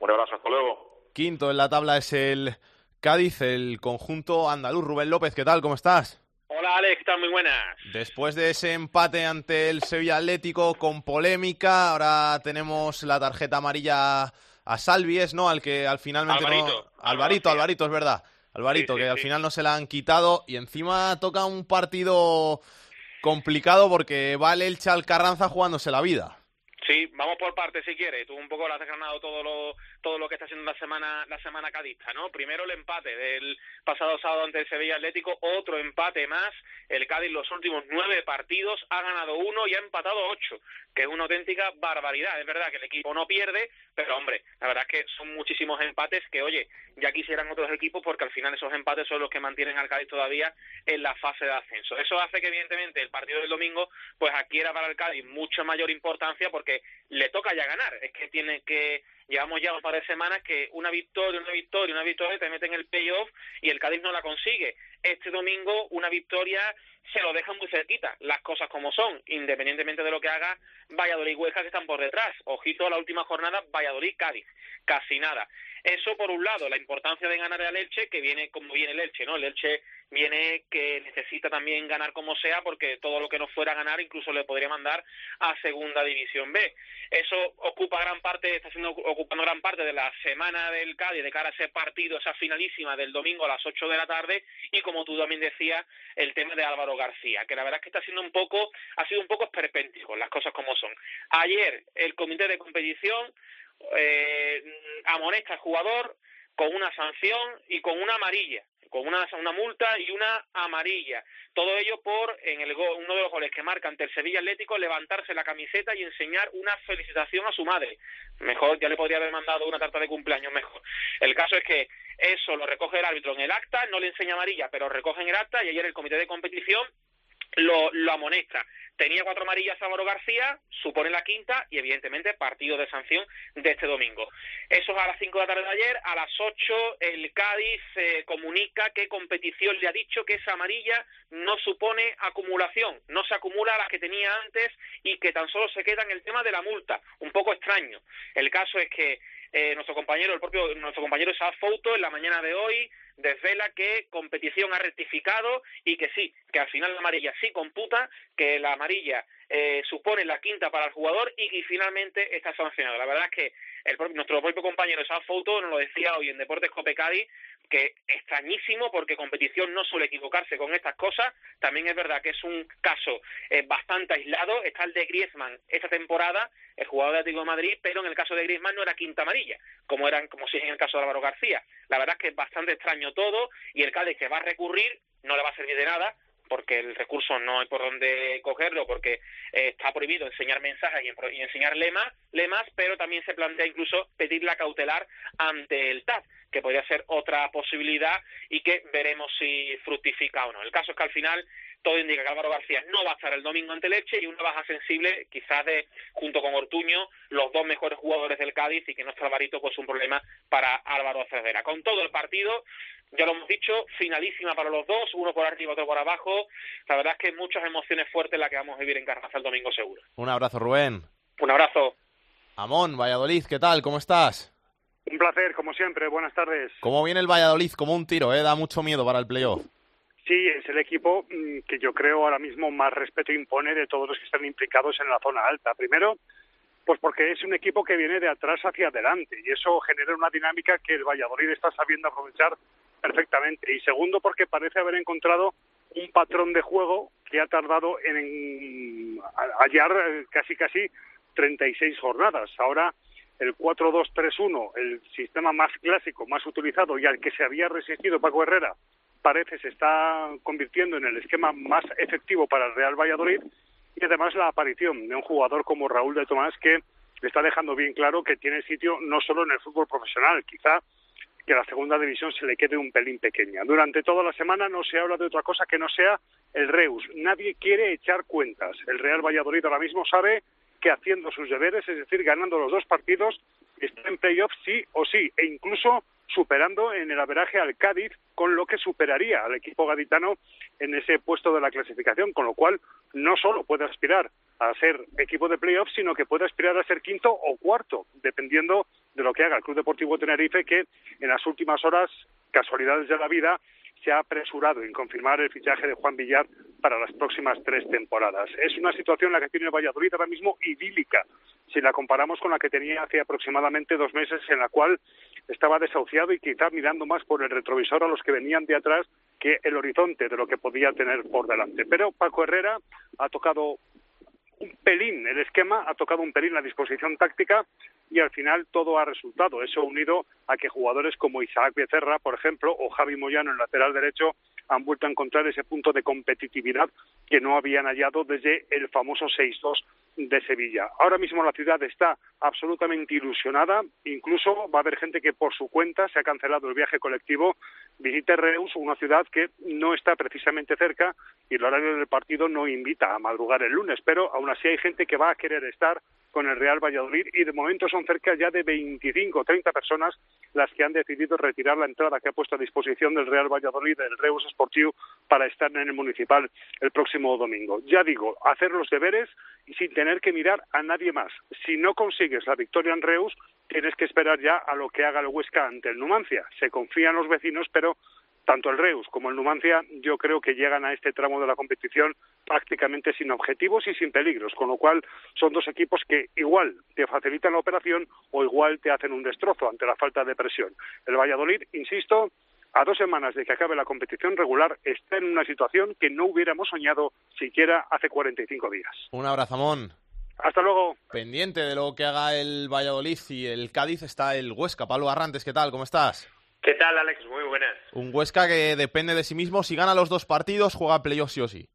Un abrazo, hasta luego. Quinto en la tabla es el Cádiz, el conjunto andaluz. Rubén López, ¿qué tal? ¿Cómo estás? Hola Alex, ¿qué Muy buenas. Después de ese empate ante el Sevilla Atlético con polémica, ahora tenemos la tarjeta amarilla a Salvies, ¿no? Al que al finalmente Alvarito. Alvarito, Alvarito, es verdad. Alvarito, que al final no se la han quitado y encima toca un partido complicado porque va el Elche al Carranza jugándose la vida. Sí, vamos por partes si quieres. Tú un poco lo has desgranado todo lo, todo lo que está haciendo la semana, la semana cadista, ¿no? Primero el empate del pasado sábado ante el Sevilla Atlético, otro empate más. El Cádiz los últimos nueve partidos ha ganado uno y ha empatado ocho, que es una auténtica barbaridad. Es verdad que el equipo no pierde, pero hombre, la verdad es que son muchísimos empates que, oye, ya quisieran otros equipos porque al final esos empates son los que mantienen al Cádiz todavía en la fase de ascenso. Eso hace que evidentemente el partido del domingo pues adquiera para el Cádiz mucha mayor importancia porque le toca ya ganar. Es que tiene que llevamos ya un par de semanas que una victoria, una victoria, una victoria te mete en el playoff y el Cádiz no la consigue. Este domingo una victoria se lo deja muy cerquita, las cosas como son, independientemente de lo que haga Valladolid y Huesca que están por detrás. Ojito a la última jornada, Valladolid-Cádiz, casi nada. Eso por un lado, la importancia de ganar al Elche, que viene como viene el Elche, ¿no? El Elche viene que necesita también ganar como sea, porque todo lo que no fuera a ganar incluso le podría mandar a Segunda División B. Eso ocupa gran parte, está siendo ocupando gran parte de la semana del Cádiz de cara a ese partido, esa finalísima del domingo a las 8 de la tarde, y como tú también decías, el tema de Álvaro García, que la verdad es que está siendo un poco, ha sido un poco esperpéntico, las cosas como son. Ayer el comité de competición eh, amonesta al jugador con una sanción y con una amarilla, con una, una multa y una amarilla. Todo ello por, en el uno de los goles que marca ante el Sevilla Atlético, levantarse la camiseta y enseñar una felicitación a su madre. Mejor, ya le podría haber mandado una tarta de cumpleaños mejor. El caso es que eso lo recoge el árbitro en el acta, no le enseña amarilla, pero recoge en el acta y ayer el comité de competición lo, lo amonesta. Tenía cuatro amarillas Álvaro García, supone la quinta y evidentemente partido de sanción de este domingo. Eso es a las cinco de la tarde de ayer. A las ocho el Cádiz eh, comunica que competición le ha dicho que esa amarilla no supone acumulación, no se acumula a las que tenía antes y que tan solo se queda en el tema de la multa. Un poco extraño. El caso es que eh, nuestro compañero, el propio nuestro compañero Isaac Fouto, en la mañana de hoy desvela que competición ha rectificado y que sí, que al final la amarilla sí computa, que la amarilla eh, supone la quinta para el jugador y que finalmente está sancionado. La verdad es que el, nuestro propio compañero Isaac Fouto nos lo decía hoy en Deportes Copecadi que extrañísimo porque competición no suele equivocarse con estas cosas. También es verdad que es un caso eh, bastante aislado. Está el de Griezmann esta temporada, el jugador de Atlético de Madrid, pero en el caso de Griezmann no era quinta amarilla, como eran como si en el caso de Álvaro García. La verdad es que es bastante extraño todo y el Cádiz que va a recurrir no le va a servir de nada porque el recurso no hay por dónde cogerlo, porque eh, está prohibido enseñar mensajes y, enseñar lemas, lemas, pero también se plantea incluso pedir la cautelar ante el TAP, que podría ser otra posibilidad y que veremos si fructifica o no. El caso es que al final todo indica que Álvaro García no va a estar el domingo ante Leche y una baja sensible, quizás de, junto con Ortuño, los dos mejores jugadores del Cádiz y que no está Alvarito, pues un problema para Álvaro Cervera. Con todo el partido, ya lo hemos dicho, finalísima para los dos, uno por arriba, otro por abajo. La verdad es que muchas emociones fuertes las que vamos a vivir en Carranza el domingo seguro. Un abrazo, Rubén. Un abrazo. Amón, Valladolid, ¿qué tal? ¿Cómo estás? Un placer, como siempre. Buenas tardes. ¿Cómo viene el Valladolid? Como un tiro, ¿eh? Da mucho miedo para el playoff. Sí es el equipo mm, que yo creo ahora mismo más respeto impone de todos los que están implicados en la zona alta. Primero, pues porque es un equipo que viene de atrás hacia adelante y eso genera una dinámica que el Valladolid está sabiendo aprovechar perfectamente. Y segundo, porque parece haber encontrado un patrón de juego que ha tardado en hallar eh, casi casi 36 jornadas. Ahora el 4-2-3-1, el sistema más clásico, más utilizado y al que se había resistido Paco Herrera, parece se está convirtiendo en el esquema más efectivo para el Real Valladolid y además la aparición de un jugador como Raúl de Tomás que está dejando bien claro que tiene sitio no solo en el fútbol profesional, quizá que la segunda división se le quede un pelín pequeña. Durante toda la semana no se habla de otra cosa que no sea el Reus. Nadie quiere echar cuentas. El Real Valladolid ahora mismo sabe que haciendo sus deberes, es decir, ganando los dos partidos, está en playoff sí o sí, e incluso superando en el averaje al Cádiz, con lo que superaría al equipo gaditano en ese puesto de la clasificación, con lo cual no solo puede aspirar a ser equipo de playoff, sino que puede aspirar a ser quinto o cuarto, dependiendo de lo que haga el Club Deportivo Tenerife, que en las últimas horas, casualidades de la vida, se ha apresurado en confirmar el fichaje de Juan Villar para las próximas tres temporadas. Es una situación la que tiene Valladolid ahora mismo idílica, si la comparamos con la que tenía hace aproximadamente dos meses, en la cual estaba desahuciado y quizá mirando más por el retrovisor a los que venían de atrás que el horizonte de lo que podía tener por delante. Pero Paco Herrera ha tocado un pelín el esquema, ha tocado un pelín la disposición táctica y al final todo ha resultado. Eso unido a que jugadores como Isaac Becerra, por ejemplo, o Javi Moyano en lateral derecho han vuelto a encontrar ese punto de competitividad que no habían hallado desde el famoso 6-2 de Sevilla. Ahora mismo la ciudad está absolutamente ilusionada, incluso va a haber gente que por su cuenta se ha cancelado el viaje colectivo, visite Reus, una ciudad que no está precisamente cerca y el horario del partido no invita a madrugar el lunes, pero aún así hay gente que va a querer estar con el Real Valladolid y de momento son cerca ya de 25 o 30 personas las que han decidido retirar la entrada que ha puesto a disposición del Real Valladolid, del Reus Sportiu, para estar en el municipal el próximo domingo. Ya digo, hacer los deberes y sin tener que mirar a nadie más. Si no consigues la victoria en Reus, tienes que esperar ya a lo que haga el Huesca ante el Numancia. Se confían los vecinos, pero tanto el Reus como el Numancia yo creo que llegan a este tramo de la competición prácticamente sin objetivos y sin peligros, con lo cual son dos equipos que igual te facilitan la operación o igual te hacen un destrozo ante la falta de presión. El Valladolid, insisto, a dos semanas de que acabe la competición regular, está en una situación que no hubiéramos soñado siquiera hace 45 días. Un abrazo, Mon. Hasta luego. Pendiente de lo que haga el Valladolid y el Cádiz está el Huesca. Pablo Arrantes, ¿qué tal? ¿Cómo estás? ¿Qué tal, Alex? Muy buenas. Un Huesca que depende de sí mismo. Si gana los dos partidos, juega playoff sí o sí.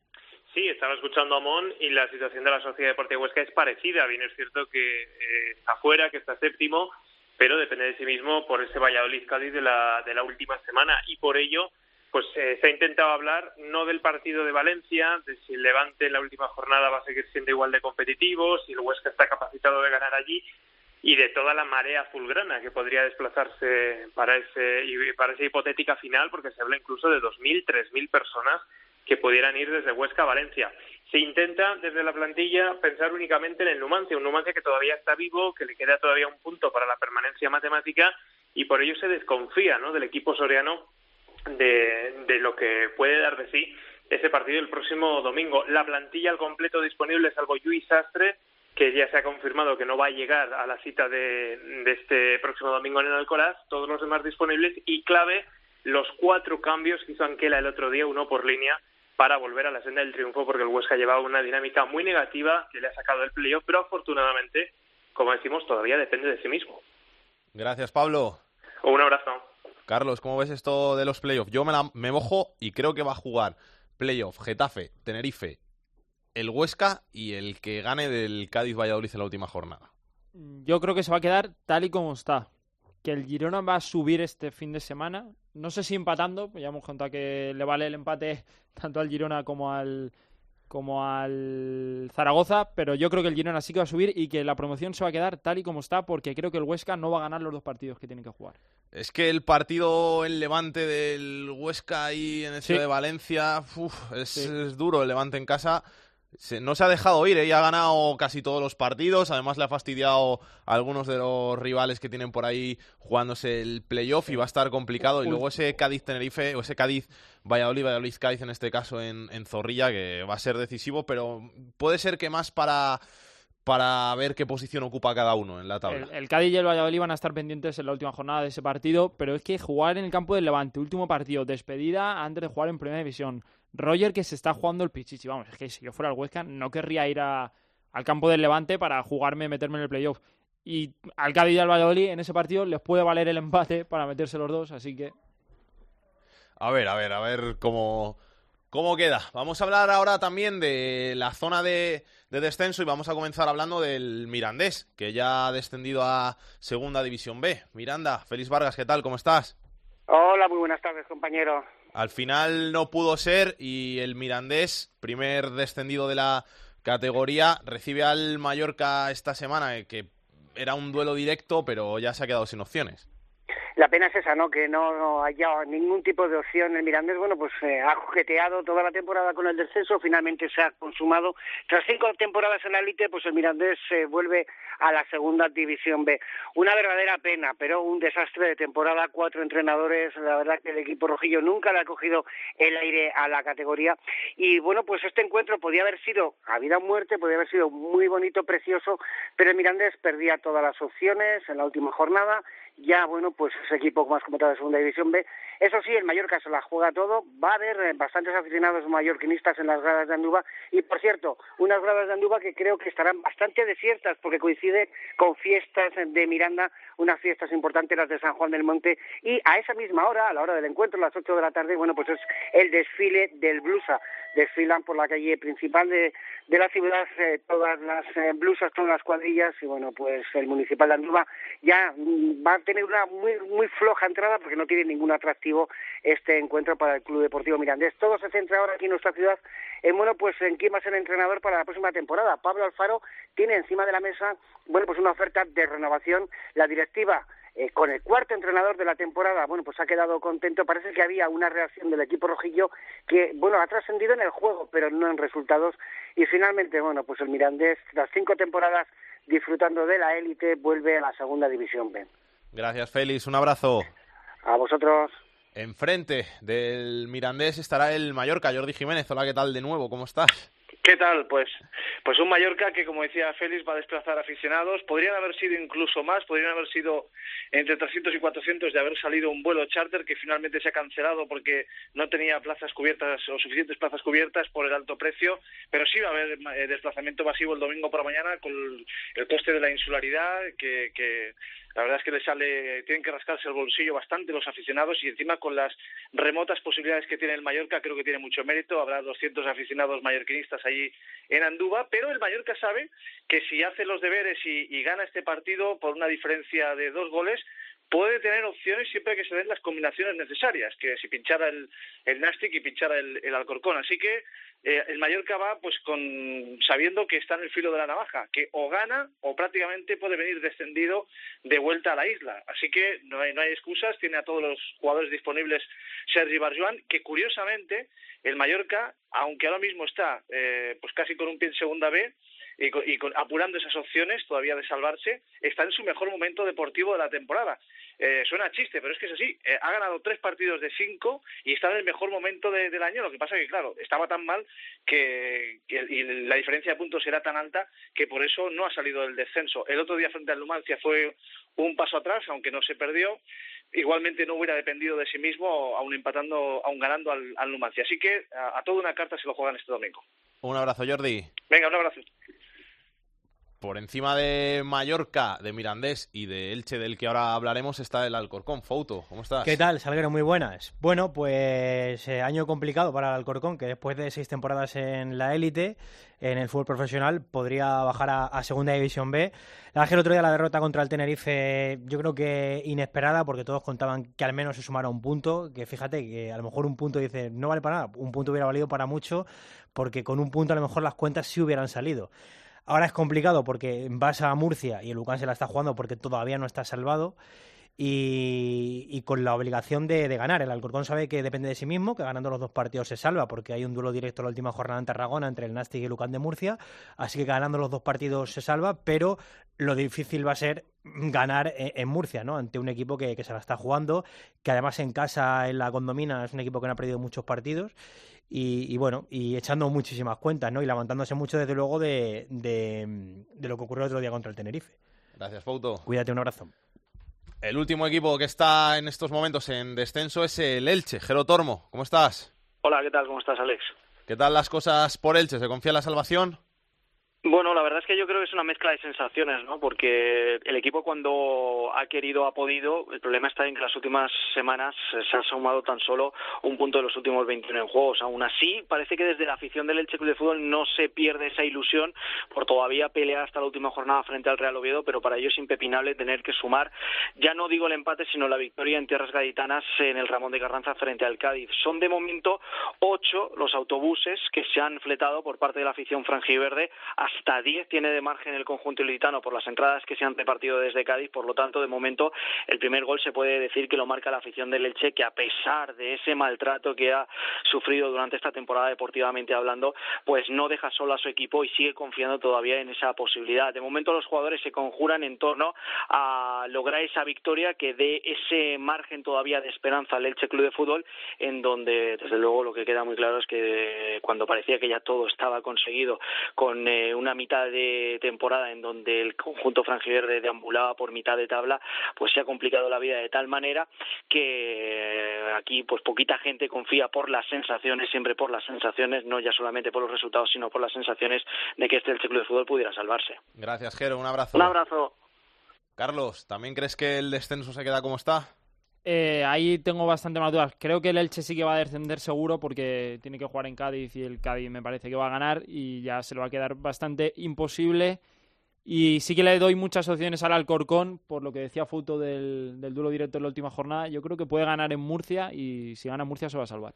Sí, estaba escuchando a Mon y la situación de la Sociedad Deportiva Huesca es parecida. Bien es cierto que eh, está fuera, que está séptimo, pero depende de sí mismo por ese Valladolid-Cádiz de la, de la última semana. Y por ello pues eh, se ha intentado hablar no del partido de Valencia, de si el Levante en la última jornada va a seguir siendo igual de competitivo, si el Huesca está capacitado de ganar allí, y de toda la marea azulgrana que podría desplazarse para ese para esa hipotética final porque se habla incluso de 2000, 3000 personas que pudieran ir desde Huesca a Valencia. Se intenta desde la plantilla pensar únicamente en el Numancia, un Numancia que todavía está vivo, que le queda todavía un punto para la permanencia matemática y por ello se desconfía ¿no? del equipo soriano de, de lo que puede dar de sí ese partido el próximo domingo. La plantilla al completo disponible, salvo Luis Sastre, que ya se ha confirmado que no va a llegar a la cita de, este próximo domingo en el Alcoraz, todos los demás disponibles y clave los cuatro cambios que hizo Anquela el otro día, uno por línea, para volver a la senda del triunfo, porque el Huesca llevaba una dinámica muy negativa que le ha sacado el playoff, pero afortunadamente, como decimos, todavía depende de sí mismo. Gracias, Pablo. Un abrazo. Carlos, ¿cómo ves esto de los playoffs? Yo me, me mojo y creo que va a jugar playoff Getafe, Tenerife el Huesca y el que gane del Cádiz Valladolid en la última jornada. Yo creo que se va a quedar tal y como está. Que el Girona va a subir este fin de semana. No sé si empatando, ya hemos contado que le vale el empate [laughs] tanto al Girona como al como al Zaragoza, pero yo creo que el Girona sí que va a subir y que la promoción se va a quedar tal y como está porque creo que el Huesca no va a ganar los dos partidos que tiene que jugar. Es que el partido en Levante del Huesca y en el de Valencia es, es, duro, el Levante en casa no se ha dejado ir, ¿eh? ha ganado casi todos los partidos, además le ha fastidiado a algunos de los rivales que tienen por ahí jugándose el playoff y va a estar complicado. Y luego ese Cádiz-Tenerife, o ese Cádiz-Valladolid, Valladolid-Cádiz en este caso en, en Zorrilla, que va a ser decisivo, pero puede ser que más para para ver qué posición ocupa cada uno en la tabla. El, Cádiz y el Valladolid van a estar pendientes en la última jornada de ese partido, pero es que jugar en el campo del Levante, último partido, despedida antes de jugar en Primera División. Roger que se está jugando el Pichichi, vamos, es que si yo fuera el Huesca no querría ir al campo del Levante para jugarme, meterme en el playoff. Y al Cádiz y al Valladolid en ese partido les puede valer el empate para meterse los dos, así que... A ver, a ver, a ver cómo ¿Cómo queda? Vamos a hablar ahora también de la zona de, descenso y vamos a comenzar hablando del Mirandés, que ya ha descendido a Segunda División B. Miranda, Félix Vargas, ¿qué tal? ¿Cómo estás? Hola, muy buenas tardes, compañero. Al final no pudo ser y el Mirandés, primer descendido de la categoría, recibe al Mallorca esta semana, que era un duelo directo, pero ya se ha quedado sin opciones la pena es esa, ¿no? Que no, haya ningún tipo de opción. El Mirandés, bueno, pues eh, ha jugueteado toda la temporada con el descenso, finalmente se ha consumado. Tras cinco temporadas en la élite, pues el Mirandés se vuelve a la segunda división B. Una verdadera pena, pero un desastre de temporada, cuatro entrenadores, la verdad que el equipo rojillo nunca le ha cogido el aire a la categoría. Y bueno, pues este encuentro podía haber sido a vida o muerte, podía haber sido muy bonito, precioso, pero el Mirandés perdía todas las opciones en la última jornada ya, bueno, pues ese equipo más como de Segunda División B. Eso sí, el Mallorca se la juega todo. Va a haber eh, bastantes aficionados mallorquinistas en las gradas de Anduba. Y, por cierto, unas gradas de Anduba que creo que estarán bastante desiertas porque coincide con fiestas de Miranda, unas fiestas importantes, las de San Juan del Monte. Y a esa misma hora, a la hora del encuentro, las 8 de la tarde, bueno, pues es el desfile del Blusa. Desfilan por la calle principal de, la ciudad eh, todas las eh, blusas, todas las cuadrillas. Y, bueno, pues el municipal de Anduba ya va a tener una muy, muy floja entrada porque no tiene ningún atractivo este encuentro para el Club Deportivo Mirandés. Todo se centra ahora aquí en nuestra ciudad en, bueno, pues en quién va a ser el entrenador para la próxima temporada. Pablo Alfaro tiene encima de la mesa, bueno, pues una oferta de renovación. La directiva eh, con el cuarto entrenador de la temporada, bueno, pues ha quedado contento. Parece que había una reacción del equipo rojillo que, bueno, ha trascendido en el juego, pero no en resultados. Y finalmente, bueno, pues el Mirandés, tras cinco temporadas disfrutando de la élite, vuelve a la segunda división B. Gracias, Félix. Un abrazo. A vosotros. Enfrente del Mirandés estará el Mallorca, Jordi Jiménez. Hola, ¿qué tal de nuevo? ¿Cómo estás? ¿Qué tal? Pues, pues un Mallorca que, como decía Félix, va a desplazar aficionados. Podrían haber sido incluso más, podrían haber sido entre 300 y 400 de haber salido un vuelo charter que finalmente se ha cancelado porque no tenía plazas cubiertas o suficientes plazas cubiertas por el alto precio. Pero sí va a haber eh, desplazamiento masivo el domingo por la mañana con el coste de la insularidad que, que la verdad es que les sale, tienen que rascarse el bolsillo bastante los aficionados y encima con las remotas posibilidades que tiene el Mallorca, creo que tiene mucho mérito. Habrá 200 aficionados mallorquinistas allí en Andúba, pero el Mallorca sabe que si hace los deberes y, gana este partido por una diferencia de dos goles, puede tener opciones siempre que se den las combinaciones necesarias, que si pinchara el, el Nastic y pinchara el, el Alcorcón. Así que eh, el Mallorca va pues con sabiendo que está en el filo de la navaja, que o gana o prácticamente puede venir descendido de vuelta a la isla. Así que no hay, no hay excusas, tiene a todos los jugadores disponibles Sergi Barjuan, que curiosamente el Mallorca, aunque ahora mismo está eh, pues casi con un pie en segunda B, y, apurando esas opciones todavía de salvarse, está en su mejor momento deportivo de la temporada. Eh, suena chiste, pero es que es así. Eh, ha ganado tres partidos de cinco y está en el mejor momento del año. Lo que pasa que, claro, estaba tan mal que, y la diferencia de puntos era tan alta que por eso no ha salido del descenso. El otro día frente al Numancia fue un paso atrás, aunque no se perdió. Igualmente no hubiera dependido de sí mismo, aún empatando, aún ganando al, al Numancia. Así que a, a toda una carta se lo juegan este domingo. Un abrazo, Jordi. Venga, un abrazo por encima de Mallorca, de Mirandés y de Elche, del que ahora hablaremos, está el Alcorcón. Fouto, ¿cómo estás? ¿Qué tal, Salguero? Muy buenas. Bueno, pues eh, año complicado para el Alcorcón, que después de seis temporadas en la élite, en el fútbol profesional, podría bajar a, Segunda División B. La el otro día la derrota contra el Tenerife, yo creo que inesperada, porque todos contaban que al menos se sumara un punto, que fíjate que a lo mejor un punto dice, no vale para nada, un punto hubiera valido para mucho, porque con un punto a lo mejor las cuentas sí hubieran salido. Ahora es complicado porque vas a Murcia y el Lucán se la está jugando porque todavía no está salvado. Y, y, con la obligación de, ganar. El Alcorcón sabe que depende de sí mismo, que ganando los dos partidos se salva, porque hay un duelo directo la última jornada en Tarragona entre el Nastic y el Lucán de Murcia, así que ganando los dos partidos se salva, pero lo difícil va a ser ganar en, Murcia, ¿no? Ante un equipo que, se la está jugando, que además en casa, en la condomina, es un equipo que no ha perdido muchos partidos. Y, bueno, y echando muchísimas cuentas, ¿no? Y levantándose mucho, desde luego, de, de, lo que ocurrió el otro día contra el Tenerife. Gracias, Fauto. Cuídate, un abrazo. El último equipo que está en estos momentos en descenso es el Elche. Jero Tormo, ¿cómo estás? Hola, ¿qué tal? ¿Cómo estás, Alex? ¿Qué tal las cosas por Elche? ¿Se confía en la salvación? Bueno, la verdad es que yo creo que es una mezcla de sensaciones, ¿no? Porque el equipo cuando ha querido ha podido. El problema está en que las últimas semanas se ha sumado tan solo un punto de los últimos 21 en juegos. Aún así, parece que desde la afición del Elche Club de Fútbol no se pierde esa ilusión por todavía pelear hasta la última jornada frente al Real Oviedo, pero para ello es impepinable tener que sumar, ya no digo el empate, sino la victoria en tierras gaditanas en el Ramón de Carranza frente al Cádiz. Son de momento ocho los autobuses que se han fletado por parte de la afición franjiverde hasta 10 tiene de margen el conjunto ilicitano por las entradas que se han repartido desde Cádiz, por lo tanto, de momento, el primer gol se puede decir que lo marca la afición del Elche, que a pesar de ese maltrato que ha sufrido durante esta temporada deportivamente hablando, pues no deja solo a su equipo y sigue confiando todavía en esa posibilidad. De momento, los jugadores se conjuran en torno a lograr esa victoria que dé ese margen todavía de esperanza al Elche Club de Fútbol, en donde, desde luego, lo que queda muy claro es que cuando parecía que ya todo estaba conseguido con eh, una mitad de temporada en donde el conjunto franjiverde deambulaba por mitad de tabla, pues se ha complicado la vida de tal manera que aquí pues poquita gente confía por las sensaciones, siempre por las sensaciones, no ya solamente por los resultados, sino por las sensaciones de que este el ciclo de fútbol pudiera salvarse. Gracias, Jero, un abrazo. Un abrazo. Carlos, ¿también crees que el descenso se queda como está? Eh, ahí tengo bastante más dudas. Creo que el Elche sí que va a descender seguro porque tiene que jugar en Cádiz y el Cádiz me parece que va a ganar y ya se lo va a quedar bastante imposible. Y sí que le doy muchas opciones al Alcorcón, por lo que decía Futo del, del duelo directo en la última jornada. Yo creo que puede ganar en Murcia y si gana Murcia se va a salvar.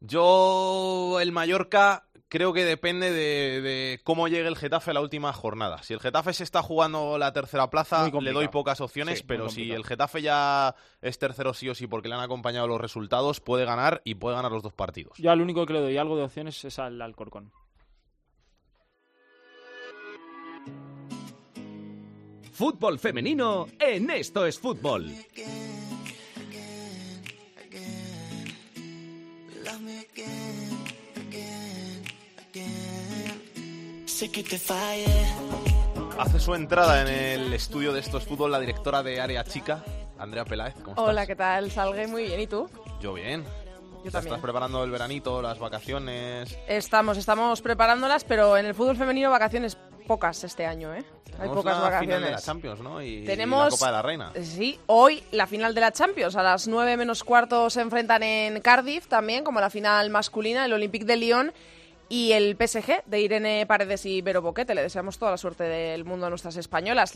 Yo, el Mallorca, creo que depende de, cómo llegue el Getafe a la última jornada. Si el Getafe se está jugando la tercera plaza, le doy pocas opciones, pero si el Getafe ya es tercero sí o sí porque le han acompañado los resultados, puede ganar y puede ganar los dos partidos. Yo al único que le doy algo de opciones es al Alcorcón. Fútbol femenino en Esto es Fútbol. Hace su entrada en el estudio de estos fútbol la directora de Área Chica, Andrea Peláez. ¿Cómo estás? Hola, ¿qué tal? Salgue muy bien. ¿Y tú? Yo bien. Yo ¿Estás preparando el veranito, las vacaciones? Estamos, estamos preparándolas, pero en el fútbol femenino vacaciones pocas este año, ¿eh? Hay pocas la vacaciones. final de la Champions, ¿no? Y, Tenemos, la Copa de la Reina. Sí, hoy la final de la Champions. A las 9 menos cuarto se enfrentan en Cardiff también, como la final masculina, el Olympique de Lyon y el PSG de Irene Paredes y Vero Boquete. Le deseamos toda la suerte del mundo a nuestras españolas.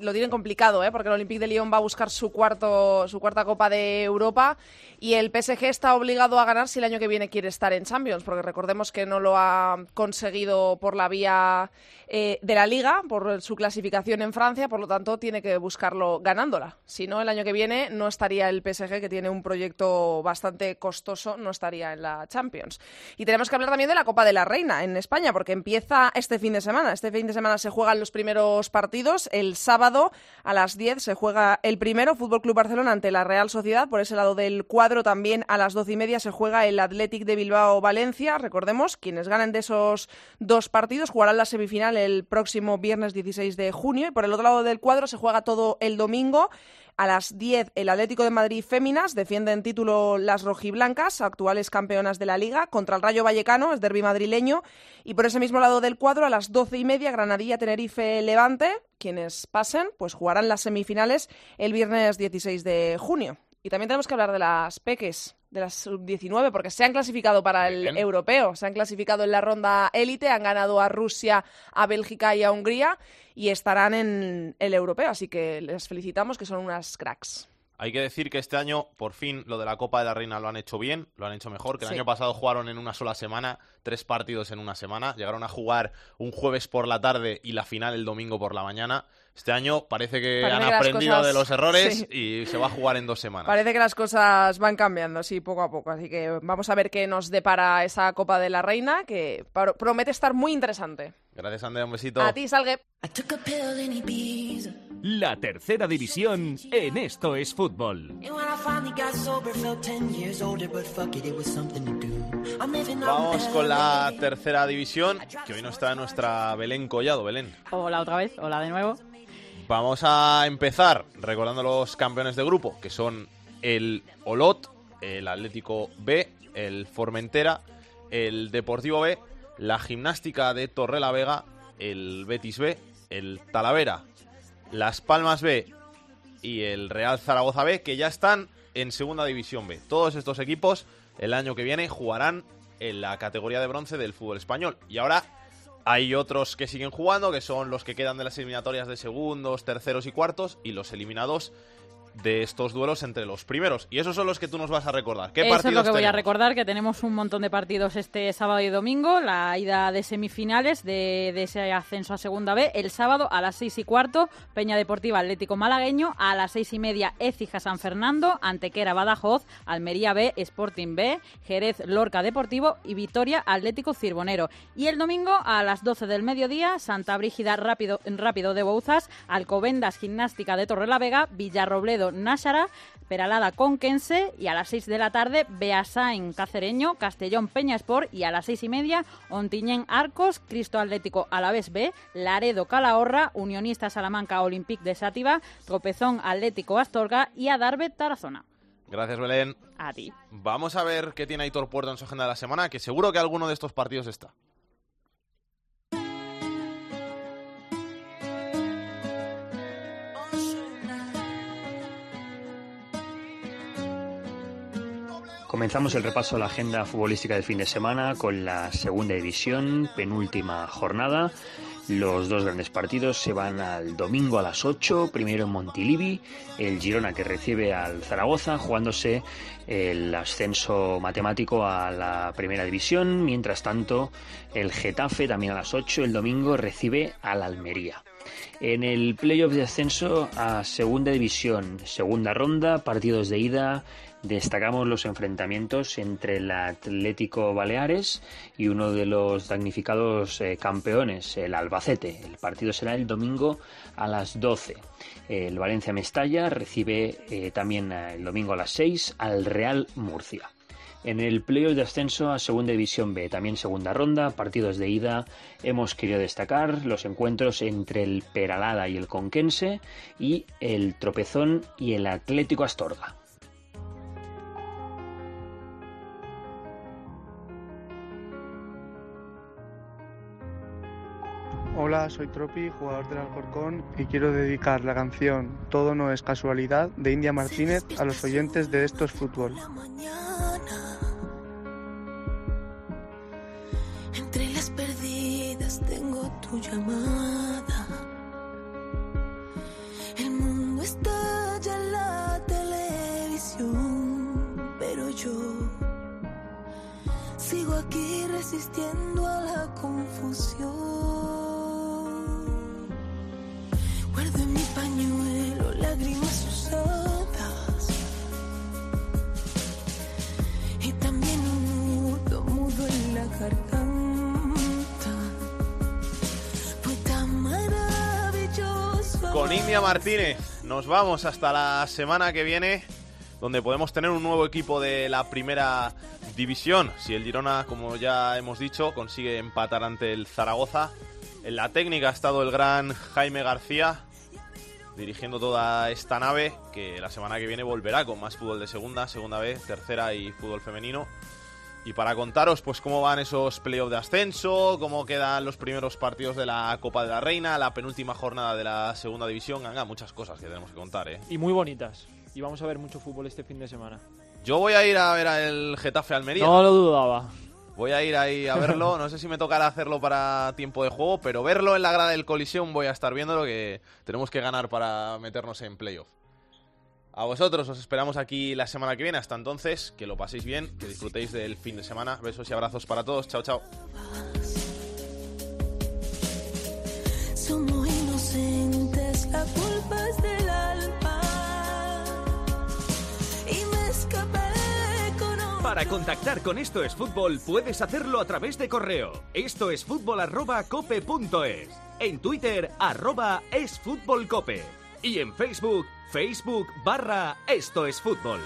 lo tienen complicado, ¿eh? porque el Olympique de Lyon va a buscar su, cuarto, su cuarta Copa de Europa y el PSG está obligado a ganar si el año que viene quiere estar en Champions, porque recordemos que no lo ha conseguido por la vía eh, de la Liga, por su clasificación en Francia, por lo tanto tiene que buscarlo ganándola. Si no, el año que viene no estaría el PSG, que tiene un proyecto bastante costoso, no estaría en la Champions. Y tenemos que hablar también de la Copa de la Reina en España, porque empieza este fin de semana. Este fin de semana se juegan los primeros partidos. El sábado a las 10 se juega el primero, Fútbol Club Barcelona ante la Real Sociedad. Por ese lado del cuadro también a las 12 y media se juega el Athletic de Bilbao-Valencia. Recordemos, quienes ganen de esos dos partidos jugarán la semifinal el próximo viernes 16 de junio. Y por el otro lado del cuadro se juega todo el domingo. A las 10, el Atlético de Madrid Féminas defiende en título las rojiblancas, actuales campeonas de la Liga, contra el Rayo Vallecano, es derby madrileño. Y por ese mismo lado del cuadro, a las 12 y media, Granadilla, Tenerife, Levante. Quienes pasen, pues jugarán las semifinales el viernes 16 de junio. Y también tenemos que hablar de las peques de las sub-19, porque se han clasificado para el europeo, se han clasificado en la ronda élite, han ganado a Rusia, a Bélgica y a Hungría y estarán en el europeo, así que les felicitamos que son unas cracks. Hay que decir que este año, por fin, lo de la Copa de la Reina lo han hecho bien, lo han hecho mejor, que el Sí. año pasado jugaron en una sola semana, tres partidos en una semana, llegaron a jugar un jueves por la tarde y la final el domingo por la mañana. Este año parece que Parece han que aprendido cosas- de los errores [laughs] sí. y se va a jugar en dos semanas. Parece que las cosas van cambiando, sí, poco a poco. Así que vamos a ver qué nos depara esa Copa de la Reina, que promete estar muy interesante. Gracias, Andrea, un besito. A ti, Salgue. La tercera división en Esto es Fútbol. Vamos con la tercera división, que hoy no está nuestra Belén Collado. Belén. Hola otra vez, hola de nuevo. Vamos a empezar recordando los campeones de grupo, que son el Olot, el Atlético B, el Formentera, el Deportivo B, la Gimnástica de Torrela Vega, el Betis B, el Talavera, las Palmas B y el Real Zaragoza B, que ya están en Segunda División B. Todos estos equipos el año que viene jugarán en la categoría de bronce del fútbol español. Y ahora hay otros que siguen jugando, que son los que quedan de las eliminatorias de segundos, terceros y cuartos, y los eliminados de estos duelos entre los primeros. Y esos son los que tú nos vas a recordar. ¿Qué Eso partidos es lo que voy a recordar, que tenemos un montón de partidos este sábado y domingo, la ida de semifinales de, de ese ascenso a Segunda B, el sábado a las seis y cuarto, Peña Deportiva Atlético Malagueño, a las seis y media Écija San Fernando, Antequera Badajoz, Almería B, Sporting B, Jerez Lorca Deportivo y Vitoria Atlético Cirbonero. Y el domingo a las 12 del mediodía, Santa Brígida Rápido, Rápido de Bouzas, Alcobendas Gimnástica de Torrelavega, Villarrobledo Náxara, Peralada Conquense y a las 6 de la tarde Beasain Cacereño, Castellón Peña Sport y a las 6 y media Ontiñén Arcos, Cristo Atlético Alavés B, Laredo Calahorra, Unionista Salamanca Olympique de Sátiva, Tropezón Atlético Astorga y Adarve Tarazona. Gracias, Belén. A ti. Vamos a ver qué tiene Aitor Puerto en su agenda de la semana, que seguro que alguno de estos partidos está. Comenzamos el repaso a la agenda futbolística del fin de semana con la segunda división, penúltima jornada. Los dos grandes partidos se van al domingo a las 8, primero en Montilivi, el Girona que recibe al Zaragoza, jugándose el ascenso matemático a la primera división. Mientras tanto, el Getafe también a las 8, el domingo recibe al Almería. En el playoff de ascenso a segunda división, segunda ronda, partidos de ida, destacamos los enfrentamientos entre el Atlético Baleares y uno de los damnificados eh, campeones, el Albacete. El partido será el domingo a las 12. El Valencia Mestalla recibe eh, también eh, el domingo a las 6 al Real Murcia. En el playoff de ascenso a Segunda División B, también segunda ronda, partidos de ida, hemos querido destacar los encuentros entre el Peralada y el Conquense y el Tropezón y el Atlético Astorga. Hola, soy Tropi, jugador del Alcorcón, y quiero dedicar la canción Todo no es casualidad de India Martínez a los oyentes de Estos Fútbol. Entre las perdidas tengo tu llamada. El mundo está ya en la televisión, pero yo sigo aquí resistiendo a la confusión. Con India Martínez nos vamos hasta la semana que viene, donde podemos tener un nuevo equipo de la primera división. Si el Girona, como ya hemos dicho, consigue empatar ante el Zaragoza. En la técnica ha estado el gran Jaime García, dirigiendo toda esta nave, que la semana que viene volverá con más fútbol de segunda, segunda B, tercera y fútbol femenino. Y para contaros, pues cómo van esos playoffs de ascenso, cómo quedan los primeros partidos de la Copa de la Reina, la penúltima jornada de la segunda división, Ganga, muchas cosas que tenemos que contar, ¿eh? Y muy bonitas. Y vamos a ver mucho fútbol este fin de semana. Yo voy a ir a ver al Getafe Almería. No lo dudaba. Voy a ir ahí a verlo. No sé si me tocará hacerlo para tiempo de juego, pero verlo en la grada del Coliseum voy a estar viéndolo que tenemos que ganar para meternos en playoff. A vosotros os esperamos aquí la semana que viene. Hasta entonces, que lo paséis bien, que disfrutéis del fin de semana. Besos y abrazos para todos. Chao, chao. Para contactar con Esto es Fútbol puedes hacerlo a través de correo. Esto es fútbol arroba cope. En Twitter arroba es fútbol cope. Y en Facebook, Facebook barra Esto es Fútbol.